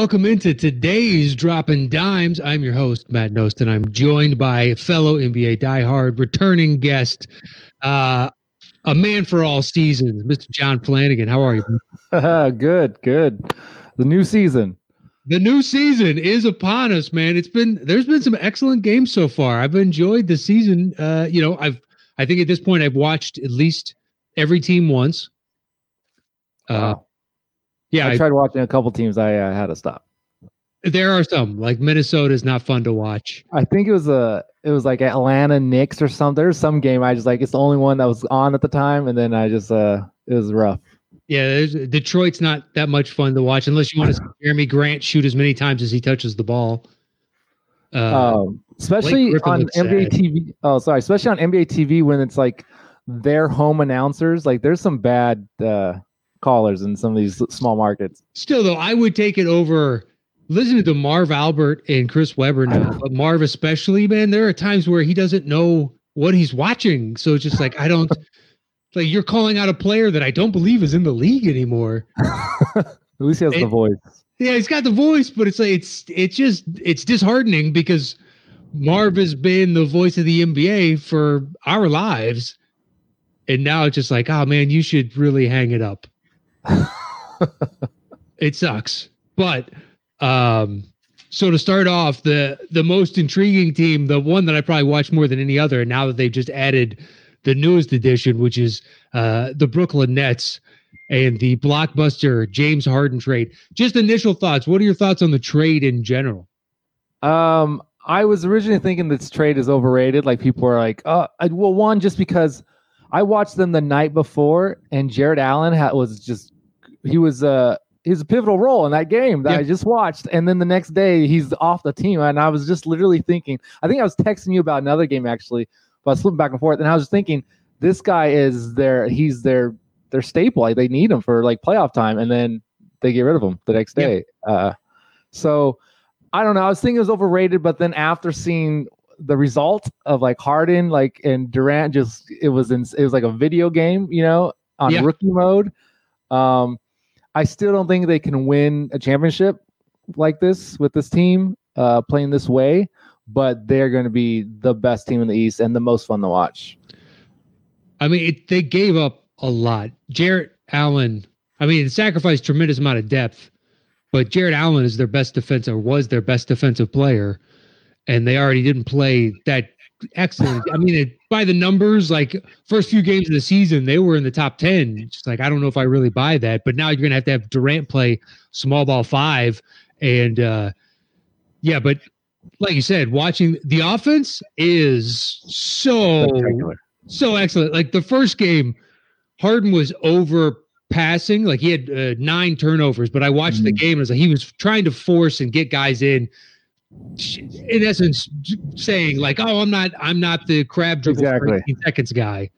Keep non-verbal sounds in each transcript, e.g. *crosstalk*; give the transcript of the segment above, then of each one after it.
Welcome into today's Dropping Dimes. I'm your host, Matt Nost, and I'm joined by fellow NBA diehard returning guest, uh, a man for all seasons, Mr. John Flanagan. How are you? *laughs* good, good. The new season. The new season is upon us, man. It's been there's been some excellent games so far. I've enjoyed the season. Uh, you know, I've I think at this point I've watched at least every team once. Uh, wow. Yeah, I, tried watching a couple teams. I uh, had to stop. There are some like Minnesota is not fun to watch. I think it was a it was like Atlanta Knicks or something. There's some game I just like it's the only one that was on at the time, and then I just uh it was rough. Yeah, Detroit's not that much fun to watch unless you want to see *laughs* Jerami Grant shoot as many times as he touches the ball. Uh, um, especially on NBA sad. TV. Oh, sorry, especially on NBA TV when it's like their home announcers. Like, there's some bad uh, callers in some of these small markets. Still, though, I would take it over listening to Marv Albert and Chris Webber now, but Marv especially, man, there are times where he doesn't know what he's watching. So it's just like I don't *laughs* like you're calling out a player that I don't believe is in the league anymore. *laughs* At least he has and, the voice. Yeah, he's got the voice, but it's like it's it's just it's disheartening because Marv has been the voice of the NBA for our lives. And now it's just like, oh man, you should really hang it up. *laughs* it sucks. But um so to start off, the the most intriguing team, the one that I probably watched more than any other, and now that they've just added the newest edition, which is uh, the Brooklyn Nets and the blockbuster James Harden trade. Just initial thoughts. What are your thoughts on the trade in general? Um, I was originally thinking this trade is overrated. Like people are like, uh, well, one just because I watched them the night before, and Jarrett Allen ha- was just he was uh he's a pivotal role in that game that I just watched. And then the next day he's off the team. And I was just literally thinking, I think I was texting you about another game actually, but I was flipping back and forth. And I was just thinking, this guy is their he's their their staple. Like they need him for like playoff time. And then they get rid of him the next day. Uh so I don't know. I was thinking it was overrated, but then after seeing the result of like Harden, like and Durant, just it was in it was like a video game, you know, on yeah. rookie mode. Um, I still don't think they can win a championship like this with this team uh, playing this way, but they're going to be the best team in the East and the most fun to watch. I mean, it, they gave up a lot. Jarrett Allen, I mean, sacrificed tremendous amount of depth, but Jarrett Allen is their best defensive, was their best defensive player, and they already didn't play that excellent. I mean, it, by the numbers, like first few games of the season, they were in the top 10. Just like, I don't know if I really buy that. But now you're going to have to have Durant play small ball five. And uh, yeah, but like you said, watching the offense is so, so excellent. Like the first game, Harden was over passing. Like he had uh, nine turnovers, but I watched mm-hmm. the game and was like he was trying to force and get guys in in essence saying like, "Oh, I'm not, I'm not the crab dribble exactly. 18 seconds guy."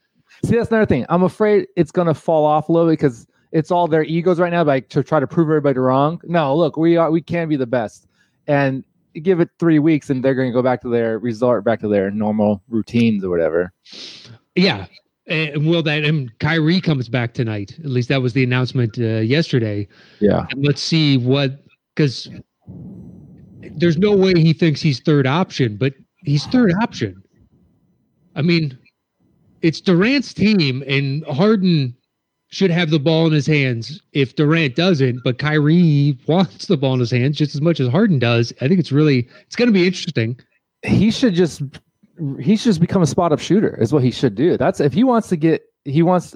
See, that's another thing. I'm afraid it's gonna fall off a little because it's all their egos right now, like to try to prove everybody wrong. No, look, we are, we can be the best, and give it three weeks, and they're gonna go back to their resort, back to their normal routines or whatever. Yeah, and will that and Kyrie comes back tonight? At least that was the announcement uh, yesterday. Yeah, and let's see what because there's no way he thinks he's third option, but he's third option. I mean, it's Durant's team, and Harden should have the ball in his hands if Durant doesn't, but Kyrie wants the ball in his hands just as much as Harden does. I think it's really it's going to be interesting. He should just he should just become a spot up shooter is what he should do. That's if he wants to get he wants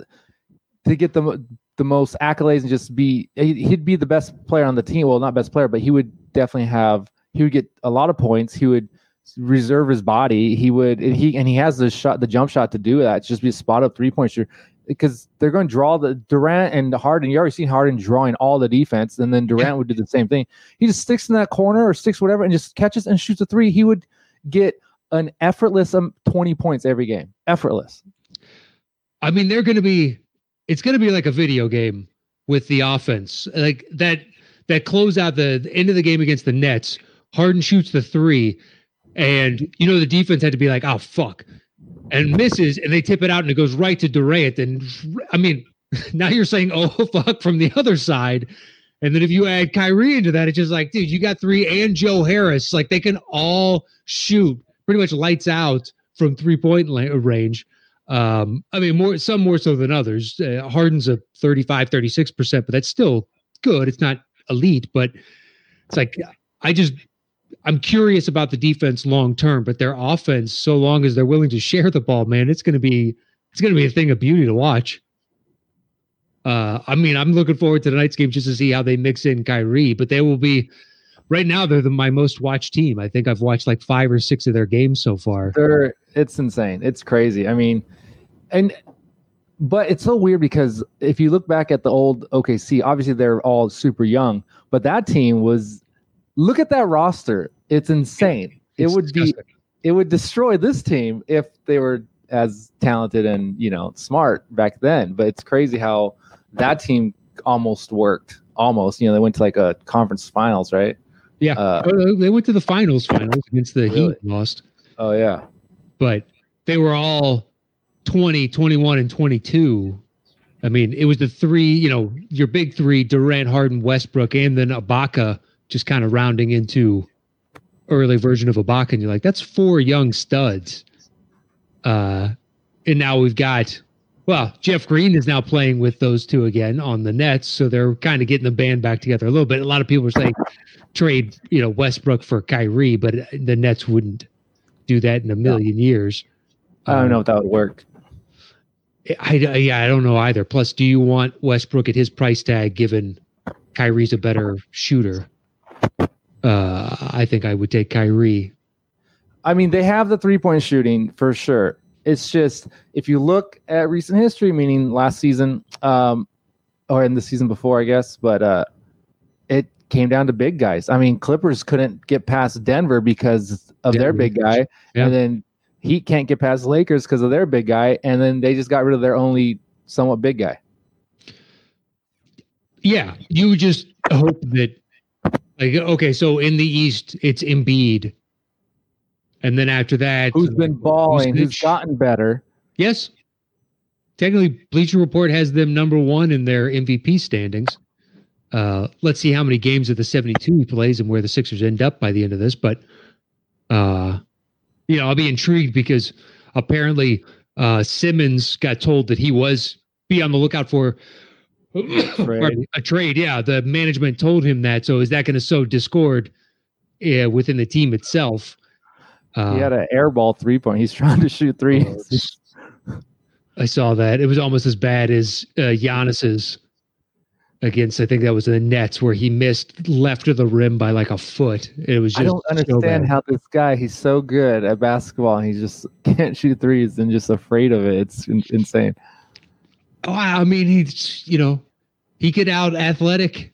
to get the the most accolades and just be he'd be the best player on the team. Well, not best player, but he would definitely have he would get a lot of points. He would reserve his body. He would he and he has the shot, the jump shot to do that. It's just be a spot up three point shooter because they're going to draw the Durant and Harden. You already seen Harden drawing all the defense, and then Durant would do the same thing. He just sticks in that corner or sticks whatever and just catches and shoots a three. He would get an effortless um, 20 points every game. Effortless. I mean, they're going to be, it's going to be like a video game with the offense. Like that, that close out the, the end of the game against the Nets Harden shoots the three, and you know the defense had to be like, "Oh fuck," and misses, and they tip it out, and it goes right to Durant. And I mean, *laughs* now you're saying, "Oh *laughs* fuck" from the other side, And then if you add Kyrie into that, it's just like, dude, you got three and Joe Harris. Like they can all shoot pretty much lights out from three point range. Um, I mean, more some more so than others. Uh, Harden's a 35, 36%, but that's still good. It's not elite, but it's like I just I'm curious about the defense long term, but their offense, so long as they're willing to share the ball, man, it's gonna be it's gonna be a thing of beauty to watch. Uh, I mean, I'm looking forward to tonight's game just to see how they mix in Kyrie, but they will be right now they're the, my most watched team. I think I've watched like five or six of their games so far. They're it's insane. It's crazy. I mean, and but it's so weird because if you look back at the old OKC, obviously they're all super young, but that team was look at that roster. It's insane. It's it would disgusting. be it would destroy this team if they were as talented and you know smart back then. But it's crazy how that team almost worked. Almost, you know, they went to like a conference finals, right? Yeah, uh, oh, they went to the finals, finals against the really? Heat, lost. Oh yeah, but they were all 20, 21, and 22. I mean, it was the three, you know, your big three: Durant, Harden, Westbrook, and then Ibaka, just kind of rounding into early version of Ibaka. And you're like, that's four young studs. Uh, and now we've got well, Jeff Green is now playing with those two again on the Nets, so they're kind of getting the band back together a little bit. A lot of people are saying trade, you know, Westbrook for Kyrie, but the Nets wouldn't do that in a million years. I don't know if that would work. I, yeah, I don't know either. Plus, do you want Westbrook at his price tag given Kyrie's a better shooter? Uh, I think I would take Kyrie. I mean, they have the three point shooting for sure. It's just if you look at recent history, meaning last season, um, or in the season before, I guess, but uh, it came down to big guys. I mean, Clippers couldn't get past Denver because of Denver. their big guy, yeah. and then Heat can't get past Lakers because of their big guy, and then they just got rid of their only somewhat big guy. Yeah, you just hope that like okay, so in the East it's Embiid and then after that, who's been balling, who's, who's gotten better. Yes. Technically, Bleacher Report has them number one in their MVP standings. Uh, let's see how many games of the 72 he plays and where the Sixers end up by the end of this. But, uh, you know, I'll be intrigued because apparently uh, Simmons got told that he was be on the lookout for trade. *clears throat* a trade. Yeah, the management told him that. So is that going to sow discord uh, within the team itself? Uh, he had an airball three point. He's trying to shoot three. I saw that. It was almost as bad as uh, Giannis's against. I think that was the Nets where he missed left of the rim by like a foot. It was. Just I don't understand so how this guy. He's so good at basketball and he just *laughs* can't shoot threes and just afraid of it. It's in- insane. Oh, I mean, he's you know, he could out athletic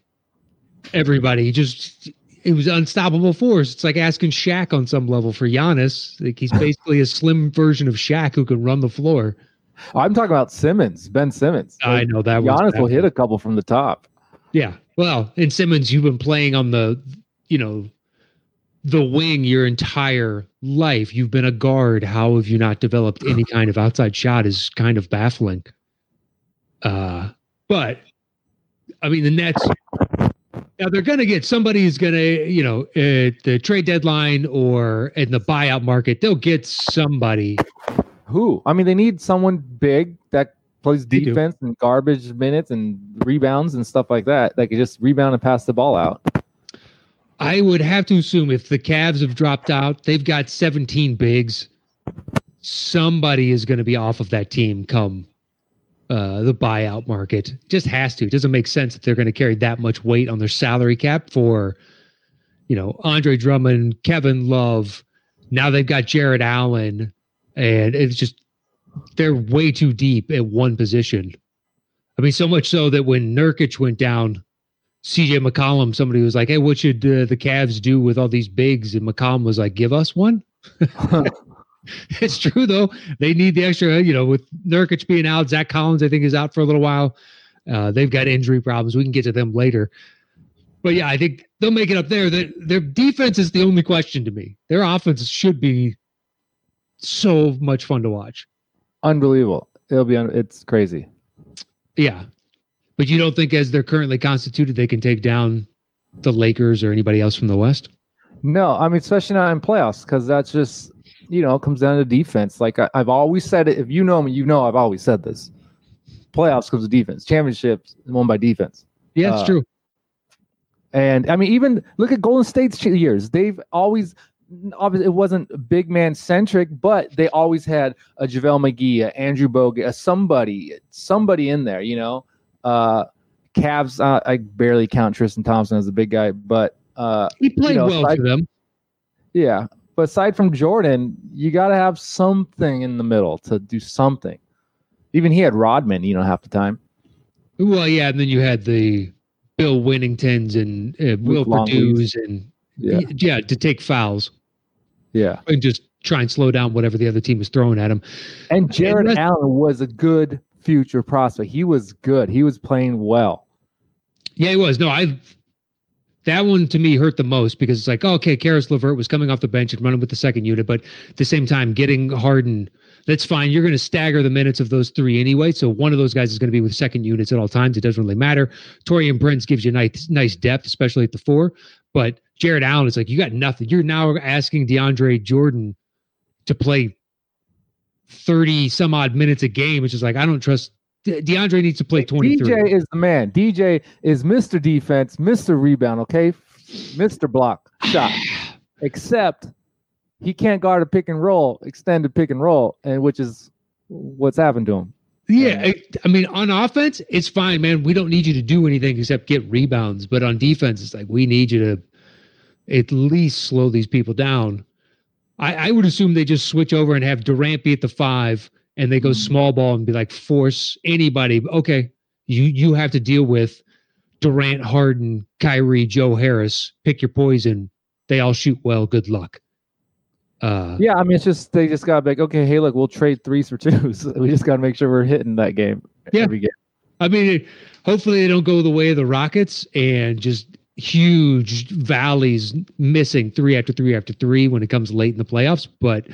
everybody. He just it was unstoppable force. It's like asking Shaq on some level for Giannis. Like he's *laughs* basically a slim version of Shaq who can run the floor. Oh, I'm talking about Simmons, Ben Simmons. Like, I know that. Was Giannis will hit a couple from the top. Yeah, well, in Simmons, you've been playing on the, you know, the wing your entire life. You've been a guard. How have you not developed any *sighs* kind of outside shot? Is kind of baffling. Uh, but I mean, the Nets now they're going to get somebody who's going to, you know, at the trade deadline or in the buyout market, they'll get somebody. Who? I mean, they need someone big that plays defense and garbage minutes and rebounds and stuff like that. That can just rebound and pass the ball out. I would have to assume if the Cavs have dropped out, they've got 17 bigs. Somebody is going to be off of that team come uh, the buyout market. Just has to. It doesn't make sense that they're going to carry that much weight on their salary cap for, you know, Andre Drummond, Kevin Love. Now they've got Jarrett Allen, and it's just they're way too deep at one position. I mean, so much so that when Nurkic went down, CJ McCollum, somebody was like, "Hey, what should uh, the Cavs do with all these bigs?" And McCollum was like, "Give us one." *laughs* *laughs* it's true though. They need the extra, you know, with Nurkic being out, Zach Collins, I think, is out for a little while. Uh, they've got injury problems. We can get to them later. But yeah, I think they'll make it up there. Their, their defense is the only question to me. Their offense should be so much fun to watch. Unbelievable. It'll be. it's crazy. Yeah, But you don't think, as they're currently constituted, they can take down the Lakers or anybody else from the West? No, I mean, especially not in playoffs, because that's just you know comes down to defense. Like I, have always said it. If you know me, you know I've always said this. Playoffs comes to defense. Championships won by defense. Yeah, that's uh, true. And I mean, even look at Golden State's years. They've always obviously it wasn't big man centric, but they always had a JaVale McGee, a Andrew Bogut, somebody, somebody in there, you know. Uh Cavs, uh, I barely count Tristan Thompson as a big guy, but uh he played you know, well aside, for them. Yeah. But aside from Jordan, you gotta have something in the middle to do something. Even he had Rodman, you know, half the time. Well, yeah, and then you had the Bill Wenningtons and uh, Will Perdue's and yeah. yeah, to take fouls. Yeah. And just try and slow down whatever the other team was throwing at him. And Jared and Allen was a good future prospect. He was good. He was playing well. Yeah, he was. No, I that one to me hurt the most because it's like, oh, okay, Caris LeVert was coming off the bench and running with the second unit, but at the same time, getting Harden, that's fine. You're going to stagger the minutes of those three anyway. So one of those guys is going to be with second units at all times. It doesn't really matter. Taurean Prince gives you nice, nice depth, especially at the four. But Jarrett Allen is like, you got nothing. You're now asking DeAndre Jordan to play 30 some odd minutes a game, which is like, I don't trust. De- DeAndre needs to play 23. DJ is the man. DJ is Mr. Defense, Mr. Rebound, okay? Mr. Block shot. *sighs* Except he can't guard a pick and roll, extended pick and roll, and which is what's happened to him. Yeah, I, I, mean, on offense, it's fine, man. We don't need you to do anything except get rebounds. But on defense, it's like we need you to at least slow these people down. I, I would assume they just switch over and have Durant be at the five, and they go mm-hmm. small ball and be like force anybody. Okay, you you have to deal with Durant, Harden, Kyrie, Joe Harris. Pick your poison. They all shoot well. Good luck. Uh, yeah, I mean, it's just they just got to be like, okay, hey, look, we'll trade threes for *laughs* twos. we just got to make sure we're hitting that game. Yeah. Every game. I mean, hopefully they don't go the way of the Rockets and just huge valleys missing three after three after three when it comes late in the playoffs. But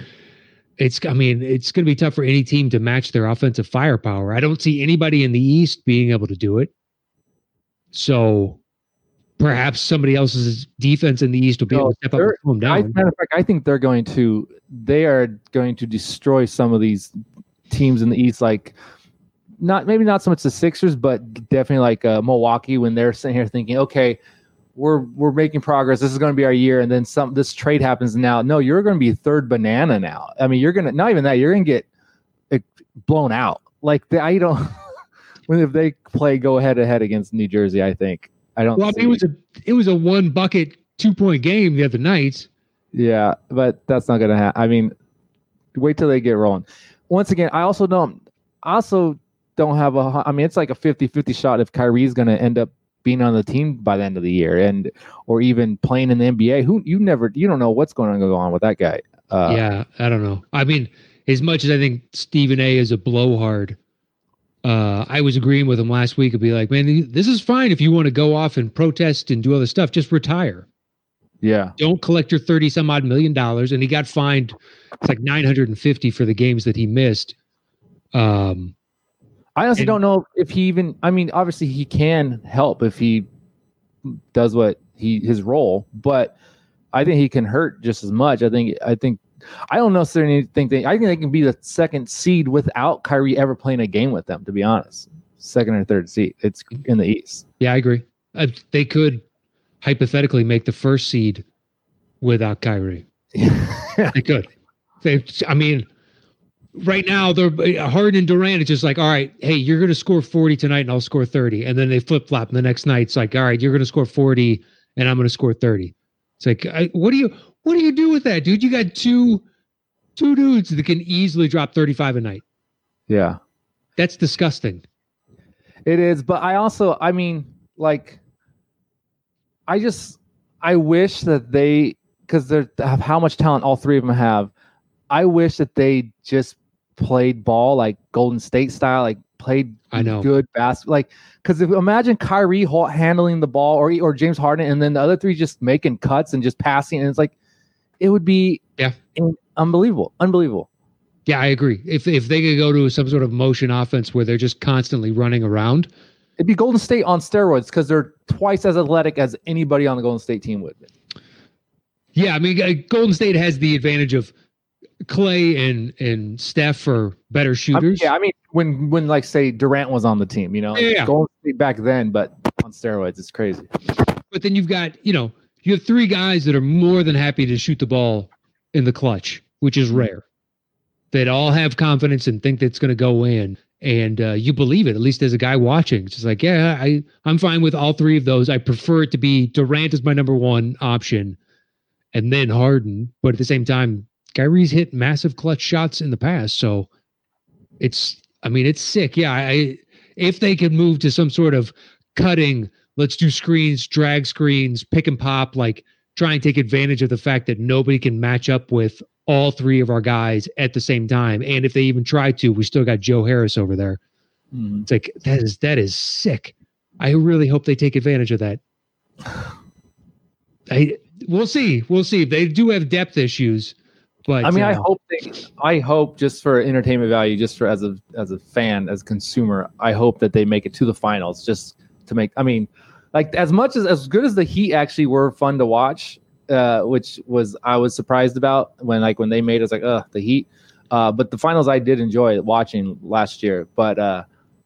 it's, I mean, it's going to be tough for any team to match their offensive firepower. I don't see anybody in the East being able to do it. So perhaps somebody else's defense in the East will be no, able to step up and them down. I, matter of fact, I think they're going to they are going to destroy some of these teams in the East, like not maybe not so much the Sixers, but definitely like uh, Milwaukee when they're sitting here thinking, okay, we're we're making progress. This is going to be our year, and then some. This trade happens now. No, you're going to be third banana now. I mean, you're gonna not even that. You're going to get blown out. Like the, I don't. *laughs* when if they play go head to head against New Jersey, I think I don't. Well, I mean, it was a it was a one bucket two point game the other night. Yeah, but that's not gonna happen. I mean, wait till they get rolling. Once again, I also don't. I also don't have a. I mean, it's like a 50-50 shot if Kyrie's gonna end up being on the team by the end of the year, and or even playing in the NBA. Who you never you don't know what's going to go on with that guy. Uh, yeah, I don't know. I mean, as much as I think Stephen A. is a blowhard uh, I was agreeing with him last week and be like, man, this is fine if you want to go off and protest and do other stuff. Just retire. Yeah. Don't collect your 30 some odd million dollars. And he got fined, it's like 950 for the games that he missed. Um, I honestly and, don't know if he even, I mean, obviously he can help if he does what he, his role, but I think he can hurt just as much. I think, I think I don't necessarily think they. I think they can be the second seed without Kyrie ever playing a game with them. To be honest, second or third seed. It's in the East. Yeah, I agree. Uh, they could hypothetically make the first seed without Kyrie. *laughs* they could. They. I mean, right now they're uh, Harden and Durant. It's just like, all right, hey, you're going to score 40 tonight, and I'll score 30, and then they flip flop. And the next night, it's like, all right, you're going to score 40, and I'm going to score 30. It's like, I, what do you? What do you do with that, dude? You got two two dudes that can easily drop 35 a night. Yeah. That's disgusting. It is, but I also I mean, like I just I wish that they because they're how much talent all three of them have. I wish that they just played ball like Golden State style, like played I know good basketball. Like because if imagine Kyrie handling the ball or or James Harden, and then the other three just making cuts and just passing, and it's like it would be yeah unbelievable, unbelievable. Yeah, I agree. If if they could go to some sort of motion offense where they're just constantly running around, It'd be Golden State on steroids because they're twice as athletic as anybody on the Golden State team would. Yeah, I mean, Golden State has the advantage of Clay and and Steph are better I shooters. yeah, I mean, when when like say Durant was on the team, you know, Yeah. Golden State back then, but on steroids, it's crazy. But then you've got, you know, you have three guys that are more than happy to shoot the ball in the clutch, which is rare. That all have confidence and think that's going to go in, and uh, you believe it. At least as a guy watching, it's just like, yeah, I I'm fine with all three of those. I prefer it to be Durant as my number one option, and then Harden. But at the same time, Kyrie's hit massive clutch shots in the past, so it's. I mean, it's sick. Yeah, I if they could move to some sort of cutting let's do screens, drag screens, pick and pop, like try and take advantage of the fact that nobody can match up with all three of our guys at the same time. And if they even try to, we still got Joe Harris over there. Mm-hmm. It's like that is that is sick. I really hope they take advantage of that. *sighs* I we'll see. We'll see. They do have depth issues, I mean, I hope they, I hope just for entertainment value, just for as a as a fan, as a consumer, I hope that they make it to the finals just to make. I mean, like as much as as good as the Heat actually were fun to watch, uh, which was I was surprised about when like when they made us like, uh, the Heat. Uh, but the finals I did enjoy watching last year. But uh,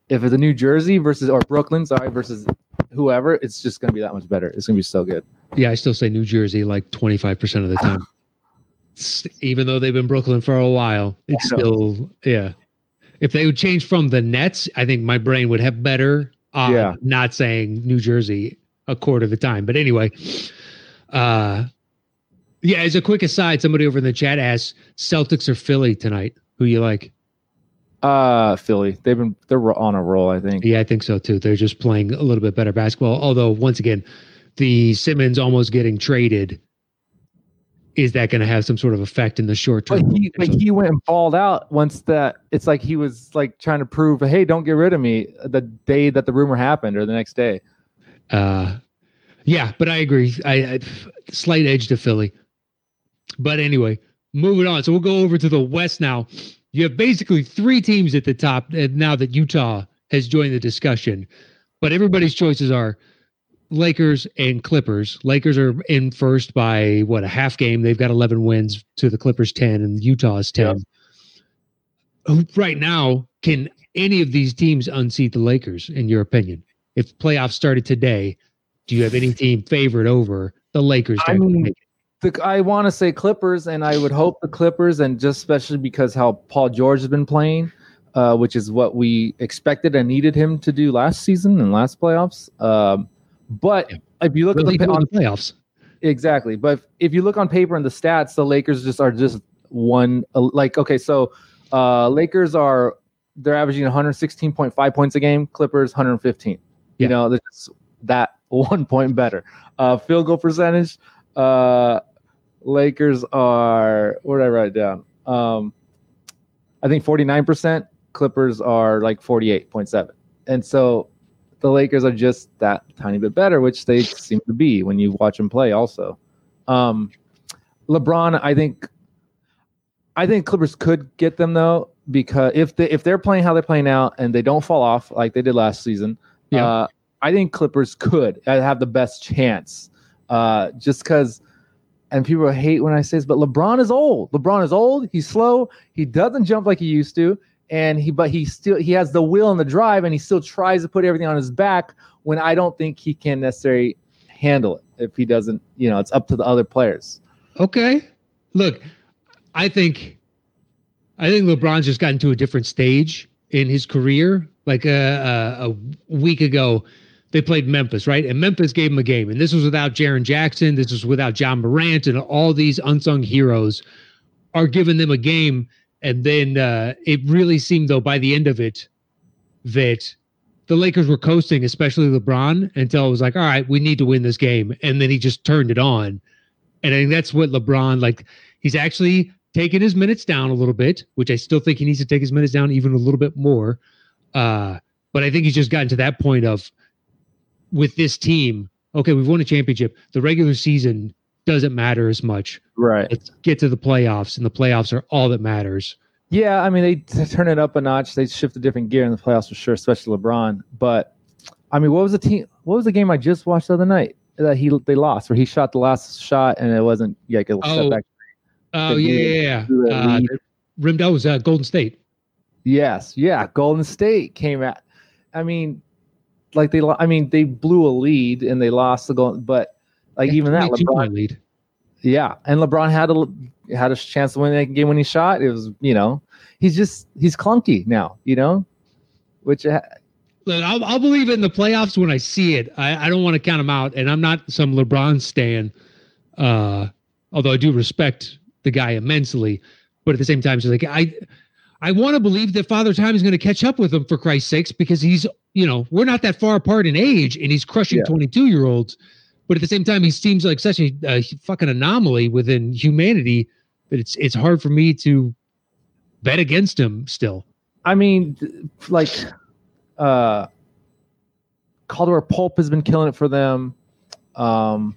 if it's a New Jersey versus or Brooklyn, sorry, versus whoever, it's just gonna be that much better. It's gonna be so good. yeah, I still say New Jersey like twenty five percent of the time. Even though they've been Brooklyn for a while, it's still yeah. If they would change from the Nets, I think my brain would have better. Uh, Yeah. Not saying New Jersey a quarter of the time, but anyway. Uh, yeah. As a quick aside, somebody over in the chat asked Celtics or Philly tonight. Who you like? Uh, Philly, they've been they're on a roll. I think. Yeah, I think so too. They're just playing a little bit better basketball. Although, once again, the Simmons almost getting traded. Is that going to have some sort of effect in the short But term? he, like he went and balled out once that it's like he was like trying to prove, hey, don't get rid of me the day that the rumor happened or the next day. Uh, yeah, but I agree. I, I slight edge to Philly. But anyway, moving on. So we'll go over to the West now. You have basically three teams at the top now that Utah has joined the discussion. But everybody's choices are Lakers and Clippers. Lakers are in first by what a half game. They've got 11 wins to the Clippers 10 and Utah's 10. Who Right now, can any of these teams unseat the Lakers in your opinion? If playoffs started today, do you have any team favored over the Lakers? I mean. The, I want to say Clippers, and I would hope the Clippers, and just especially because how Paul George has been playing, uh, which is what we expected and needed him to do last season and last playoffs. Um, but Yeah. if you look at the do pa- in on the playoffs. Exactly. But if, you look on paper and the stats, the Lakers just are just one uh, like okay, so uh Lakers are they're averaging 116.5 points a game, Clippers 115. Yeah. You know, they're that *laughs* one point better. Uh field goal percentage, uh Lakers are what did I write down? Um I think 49%, Clippers are like 48.7. And so the Lakers are just that tiny bit better, which they seem to be when you watch them play. Also, um, LeBron, I think, I think Clippers could get them though because if they if they're playing how they're playing now and they don't fall off like they did last season, Yeah. uh, I think Clippers could uh, have the best chance. Uh, just because, and people hate when I say this, but LeBron is old. LeBron is old. He's slow. He doesn't jump like he used to and he but he still he has the will and the drive and he still tries to put everything on his back when I don't think he can necessarily handle it if he doesn't you know it's up to the other players Okay. Look, I think I think LeBron's just gotten to a different stage in his career. Like uh, a, a week ago, they played Memphis, right? And Memphis gave him a game. And this was without Jaren Jackson. This was without Ja Morant and all these unsung heroes are giving them a game. And then uh, it really seemed, though, by the end of it, that the Lakers were coasting, especially LeBron, until it was like, all right, we need to win this game. And then he just turned it on. And I think that's what LeBron, like, he's actually taken his minutes down a little bit, which I still think he needs to take his minutes down even a little bit more. Uh, but I think he's just gotten to that point of with this team, okay, we've won a championship. The regular season doesn't matter as much. right Let's get to the playoffs, and the playoffs are all that matters. yeah I mean they t- turn it up a notch they shift a different gear in the playoffs for sure especially LeBron but I mean, what was the team? What was the game I just watched the other night that he they lost, where he shot the last shot and it wasn't like it was Oh, back. Oh The yeah, yeah, yeah. Uh, rimmed out was uh, Golden State. Yes, yeah. Golden State came at. I mean, like they. I mean, they blew a lead and they lost the goal, but like even that, LeBron. lead. Yeah, and LeBron had a had a chance to win that game when he shot. It was you know he's just he's clunky now. You know, which uh, Look, I'll, I'll believe it in the playoffs when I see it. I, I don't want to count him out, and I'm not some LeBron stan. Uh, although I do respect the guy immensely, but at the same time, it's like I, I want to believe that Father Time is going to catch up with him for Christ's sakes because he's, you know, we're not that far apart in age, and he's crushing Yeah. 22 year olds. But at the same time, he seems like such a, a fucking anomaly within humanity that it's it's hard for me to bet against him still. I mean, like, uh, Caldwell Pope has been killing it for them. Um,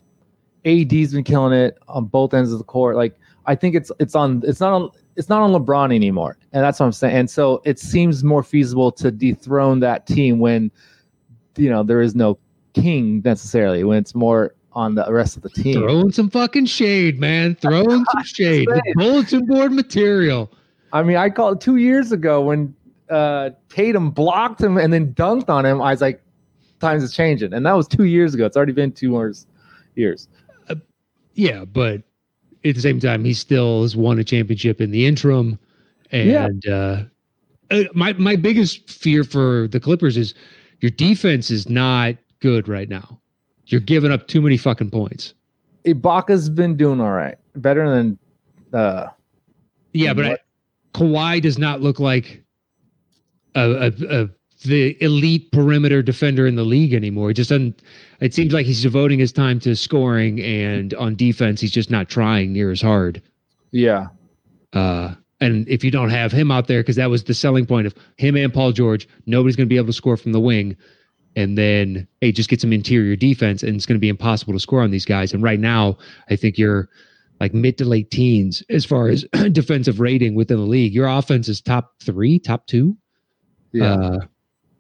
AD's been killing it on both ends of the court. Like, I think it's it's on it's not on it's not on LeBron anymore, and that's what I'm saying. And so it seems more feasible to dethrone that team when you know there is no king necessarily. When it's more on the rest of the team. Throwing some fucking shade, man. Throwing *laughs* some shade. The saying. bulletin board material. I mean, I called two years ago when uh, Tatum blocked him and then dunked on him. I was like, times is changing, and that was two years ago. It's already been two more years. Yeah, but at the same time, he still has won a championship in the interim. And uh, uh, my my biggest fear for the Clippers is your defense is not good right now. You're giving up too many fucking points. Ibaka's been doing all right, better than. Uh, Yeah, but I, Kawhi does not look like a, a, a the elite perimeter defender in the league anymore. It just doesn't. It seems like he's devoting his time to scoring, and on defense, he's just not trying near as hard. yeah, Uh, and if you don't have him out there, because that was the selling point of him and Paul George, nobody's going to be able to score from the wing. And then, hey, just get some interior defense, and it's going to be impossible to score on these guys. And right now, I think you're like mid to late teens as far as *clears throat* defensive rating within the league. Your offense is top three, top two, yeah. uh,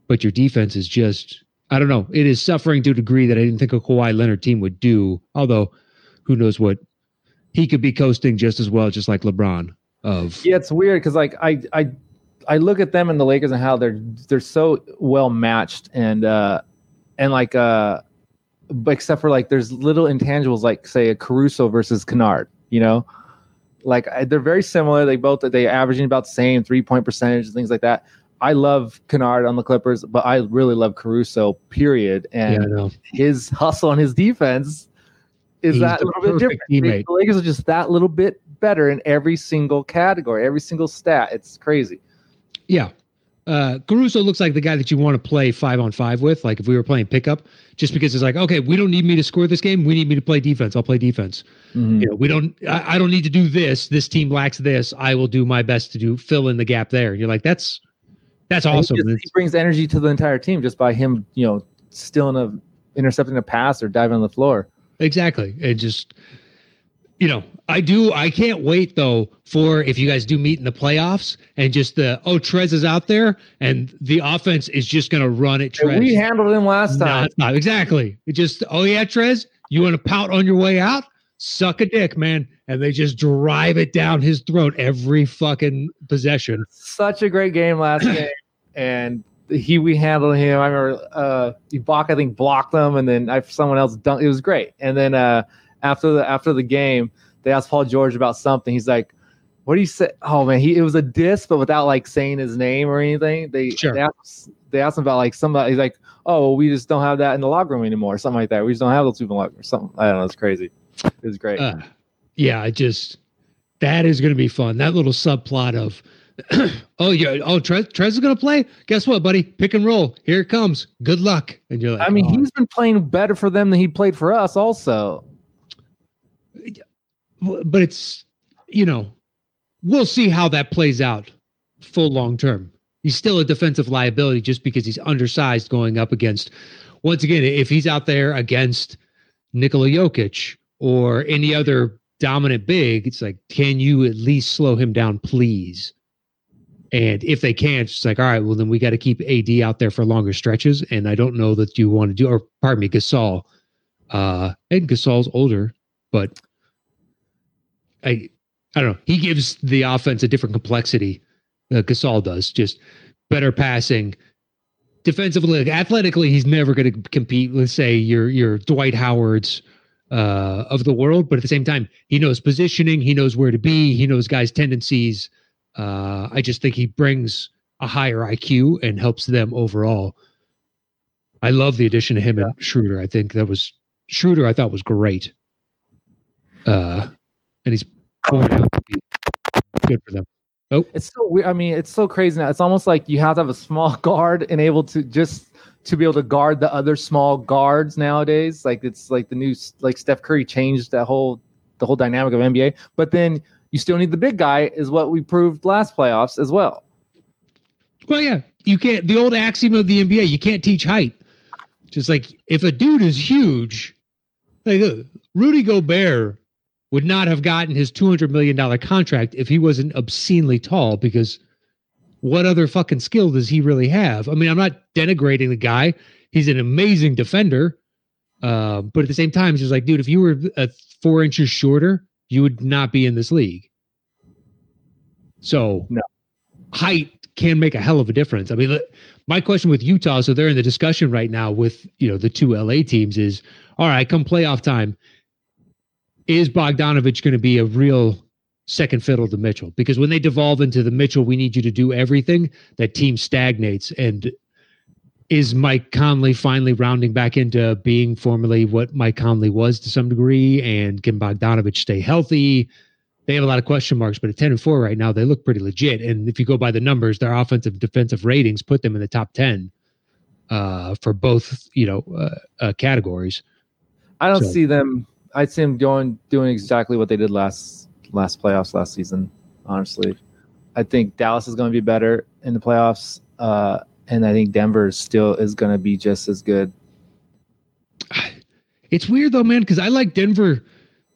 but your defense is just, I don't know, it is suffering to a degree that I didn't think a Kawhi Leonard team would do. Although, who knows what he could be coasting just as well, just like LeBron. Of Yeah, it's weird because like I I I look at them and the Lakers and how they're they're so well matched and uh and like uh except for like there's little intangibles like say a Caruso versus Kennard, you know, like I, they're very similar. They both they averaging about the same three point percentage and things like that. I love Kennard on the Clippers, but I really love Caruso. Period. And yeah, his hustle and his defense is He's that little bit different. teammate. The Lakers are just that little bit better in every single category, every single stat. It's crazy. Yeah. Uh, Caruso looks like the guy that you want to play five on five with. Like if we were playing pickup, just because it's like, okay, we don't need me to score this game. We need me to play defense. I'll play defense. Mm-hmm. You know, we don't, I, I don't need to do this. This team lacks this. I will do my best to do fill in the gap there. And you're like, that's, that's And he awesome. just- He, brings energy to the entire team just by him, you know, stealing a intercepting a pass or diving on the floor. Exactly. It just, you know, I do. I can't wait though for if you guys do meet in the playoffs and just the oh Trez is out there and the offense is just going to run at And Trez. we handled him last time. not. exactly. It just oh yeah Trez, you want to pout on your way out? Suck a dick, man. And they just drive it down his throat every fucking possession. Such a great game last *clears throat* game, and he we handled him. I remember uh, Ibaka I think blocked them, and then I, someone else dunked. It was great. And then uh, after the after the game, they asked Paul George about something. He's like, "What do you say?" Oh man, he it was a diss, but without like saying his name or anything. They Sure. they asked, they asked him about like somebody. He's like, "Oh, well, we just don't have that in the locker room anymore," or something like that. We just don't have those people in the locker room. Something I don't know. It's crazy. It was great. Uh, yeah, I just that is going to be fun. That little subplot of *clears throat* oh yeah, oh Trez, Trez is going to play. Guess what, buddy? Pick and roll. Here it comes. Good luck. And you're like, I mean, oh. he's been playing better for them than he played for us. Also, but it's you know we'll see how that plays out full long term he's still a defensive liability just because he's undersized going up against once again if he's out there against Nikola Jokic or any other dominant big it's like can you at least slow him down please And if they can't, it's like, all right, well, then we got to keep AD out there for longer stretches. And I don't know that you want to do, or pardon me, Gasol. Uh, and Gasol's older, but I, I don't know. He gives the offense a different complexity. Uh, Gasol does just better passing. Defensively, like, athletically, he's never going to compete. Let's say you're you're Dwight Howard's uh, of the world, but at the same time, he knows positioning. He knows where to be. He knows guys' tendencies. Uh, I just think he brings a higher IQ and helps them overall. I love the addition of him yeah. and Schroeder. I think that was Schroeder. I thought was great. Uh, and he's going out good for them. Oh, it's so weird. I mean, it's so crazy now. It's almost like you have to have a small *laughs* guard and able to just to be able to guard the other small guards nowadays. Like it's like the new like Steph Curry changed that whole the whole dynamic of NBA. But then you still need the big guy, is what we proved last playoffs as well. Well, yeah, you can't. The old axiom of the NBA: you can't teach height. Just like if a dude is huge, like uh, Rudy Gobert would not have gotten his two hundred million dollar contract if he wasn't obscenely tall. Because what other fucking skill does he really have? I mean, I'm not denigrating the guy. He's an amazing defender. Uh, but at the same time, it's just like, dude, if you were a four inches shorter, you would not be in this league. So no. height can make a hell of a difference. I mean, my question with Utah, so they're in the discussion right now with you know the two LA teams is, all right, come playoff time, is Bogdanovich going to be a real second fiddle to Mitchell? Because when they devolve into the Mitchell, we need you to do everything. That team stagnates, and is Mike Conley finally rounding back into being formerly what Mike Conley was to some degree? And can Bogdanovich stay healthy? They have a lot of question marks, but at 10 and 4 right now, they look pretty legit. And if you go by the numbers, their offensive defensive ratings put them in the top 10 uh, for both, you know, uh, uh, categories. I don't so. see them. I see them going doing exactly what they did last last playoffs last season. Honestly, I think Dallas is going to be better in the playoffs. Uh, and I think Denver still is going to be just as good. *sighs* It's weird though, man, because I like Denver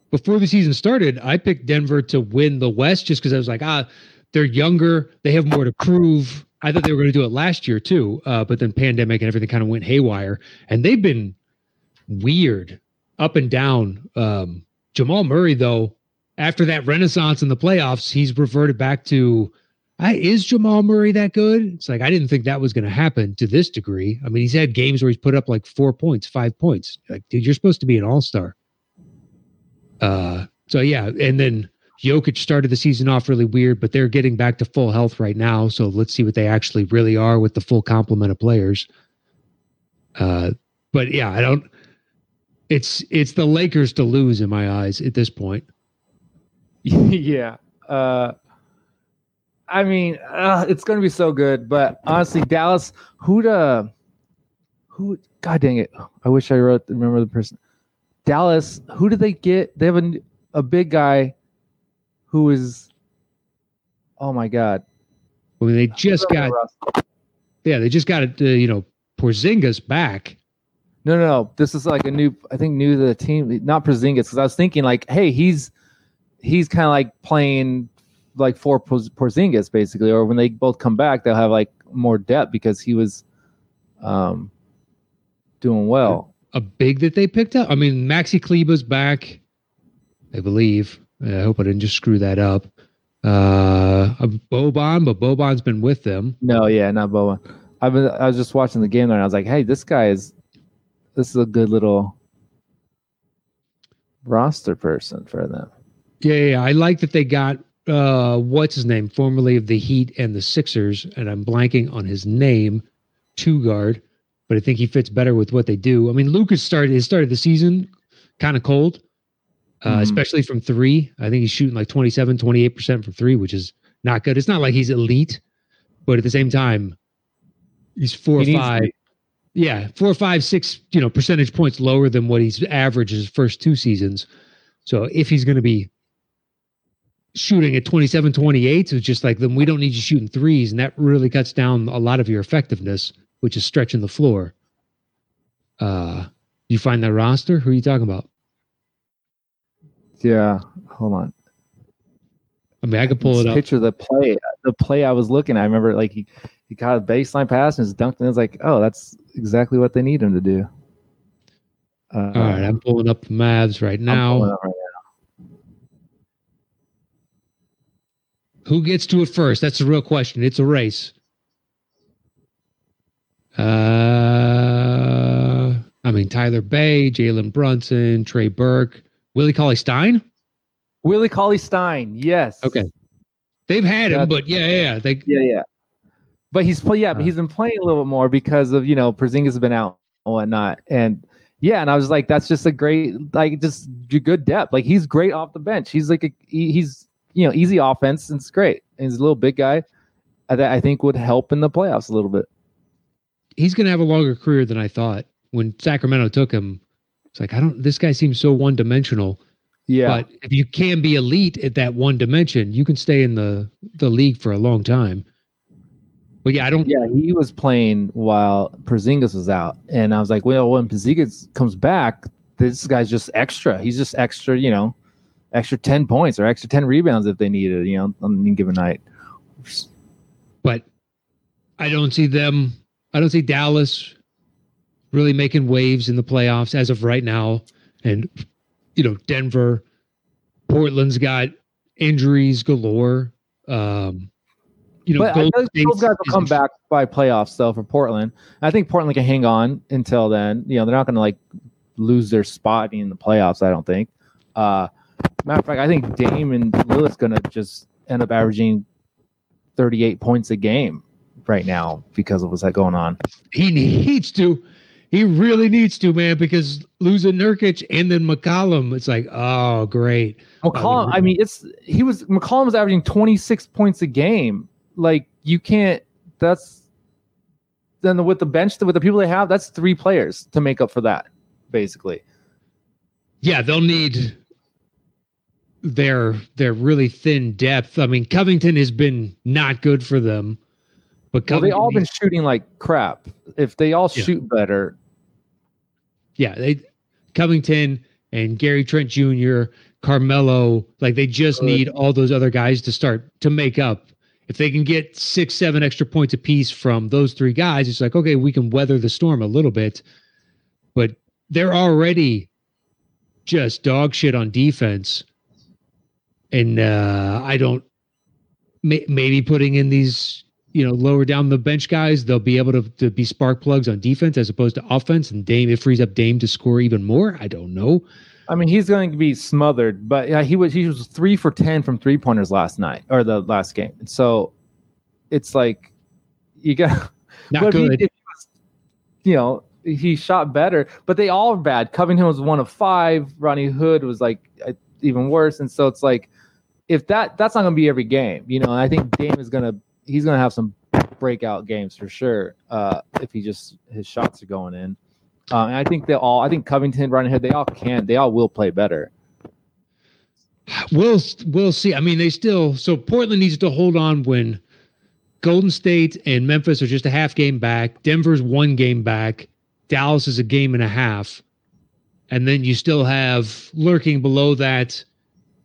before the season started. I picked Denver to win the West just because I was like, ah, they're younger, they have more to prove. I thought they were going to do it last year too, uh, but then pandemic and everything kind of went haywire, and they've been weird up and down. Um, Jamal Murray, though, after that renaissance in the playoffs, he's reverted back to I, is Jamal Murray that good? It's like I didn't think that was going to happen to this degree. I mean, he's had games where he's put up like four points, five points. Like, dude, you're supposed to be an all star. Uh, so yeah, and then Jokic started the season off really weird, but they're getting back to full health right now. So let's see what they actually really are with the full complement of players. Uh, but yeah, I don't. It's it's the Lakers to lose in my eyes at this point. *laughs* yeah. Uh, I mean, uh, it's going to be so good. But honestly, Dallas, who to who? God dang it! I wish I wrote remember the person. Dallas, who did they get? They have a a big guy who is. Oh my God! Mean, they just got. Yeah, they just got it. Uh, you know, Porzingis back. No, no, no. This is like a new. I think new to the team. Not Porzingis, because I was thinking like, hey, he's he's kind of like playing like for Porzingis basically, or when they both come back, they'll have like more depth because he was um doing well. A big that they picked up. I mean, Maxi Kleber's back, I believe. I hope I didn't just screw that up. Uh, Boban, but Boban's been with them. No, yeah, not Boban. I've been. I was just watching the game there, and I was like, "Hey, this guy is. This is a good little roster person for them." Yeah, yeah, I like that they got uh, what's his name, formerly of the Heat and the Sixers, and I'm blanking on his name, two guard, but I think he fits better with what they do. I mean, Lucas started his started the season kind of cold, uh, mm-hmm. especially from three. I think he's shooting like 27, 28% from three, which is not good. It's not like he's elite, but at the same time, he's four he or five. Yeah, four, five, six, you know, percentage points lower than what he's averaged his first two seasons. So if he's going to be shooting at 27 28 so it's just like then we don't need you shooting threes and that really cuts down a lot of your effectiveness which is stretching the floor uh you find that roster who are you talking about yeah hold on i mean i could pull it up picture the play the play I was looking. at. I remember like he he caught a baseline pass and just dunked, and it was like, oh, that's exactly what they need him to do. Uh, All right, I'm pulling up the Mavs right now. Right now. Who gets to it first? That's the real question. It's a race. Uh, I mean, Tyler Bey, Jalen Brunson, Trey Burke, Willie Cauley Stein. Willie Cauley Stein, yes. Okay, they've had him, but yeah, yeah, they, yeah, yeah. But he's play, yeah, but he's been playing a little bit more because of you know Porzingis has been out and whatnot, and yeah, and I was like, that's just a great, like, just good depth. Like he's great off the bench. He's like a, he's you know easy offense. And it's great. And he's a little big guy that I think would help in the playoffs a little bit. He's going to have a longer career than I thought. When Sacramento took him, it's like I don't. This guy seems so one dimensional. Yeah. But if you can be elite at that one dimension, you can stay in the the league for a long time. But yeah, I don't. Yeah, he was playing while Porzingis was out, and I was like, well, when Porzingis comes back, this guy's just extra. He's just extra, you know, extra ten points or extra ten rebounds if they need it, you know, on any given night. But I don't see them. I don't see Dallas really making waves in the playoffs as of right now, and you know, Denver, Portland's got injuries galore. Um, you know, but those guys will come back by playoffs though for Portland. I think Portland can hang on until then. You know, they're not going to like lose their spot in the playoffs. I don't think. Uh, matter of fact, I think Damian Lillard going to just end up averaging 38 points a game right now because of what's that going on. He needs to. He really needs to, man, because losing Nurkic and then McCollum, it's like, oh, great. McCollum, I mean, it's he was McCollum was averaging 26 points a game like you can't. That's then with the bench with the people they have, that's three players to make up for that, basically. Yeah, they'll need their their really thin depth. I mean, Covington has been not good for them, but well, they all been shooting like crap. If they all yeah. shoot better, yeah, they Covington and Gary Trent Jr., Carmelo, like they just need all those other guys to start to make up if they can get six, seven extra points apiece from those three guys, it's like, okay, we can weather the storm a little bit. But they're already just dog shit on defense. And uh, I don't, may, maybe putting in these, you know, lower down the bench guys, they'll be able to, to be spark plugs on defense as opposed to offense. And Dame, it frees up Dame to score even more. I don't know. I mean, he's going to be smothered, but yeah, he was he was three for ten from three pointers last night or the last game. So it's like you got *laughs* not good. He, you know, he shot better, but they all are bad. Covington was one of five. Rodney Hood was like uh, even worse, and so it's like if that that's not going to be every game, you know. And I think Dame is going to he's going to have some breakout games for sure uh, if he just his shots are going in. Uh, and I think they all, I think Covington, running ahead, they all can, they all will play better. We'll we'll see. I mean, they still so Portland needs to hold on when Golden State and Memphis are just a half game back. Denver's one game back. Dallas is a game and a half. And then you still have lurking below that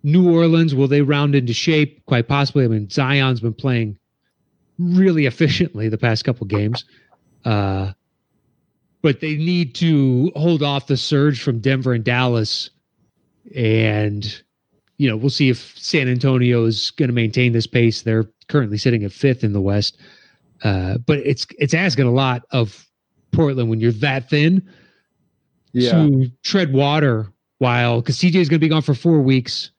New Orleans. Will they round into shape? Quite possibly. I mean, Zion's been playing really efficiently the past couple games. Uh, but they need to hold off the surge from Denver and Dallas. And, you know, we'll see if San Antonio is going to maintain this pace. They're currently sitting at fifth in the West. Uh, but it's it's asking a lot of Portland when you're that thin yeah. to tread water while because CJ is going to be gone for four weeks.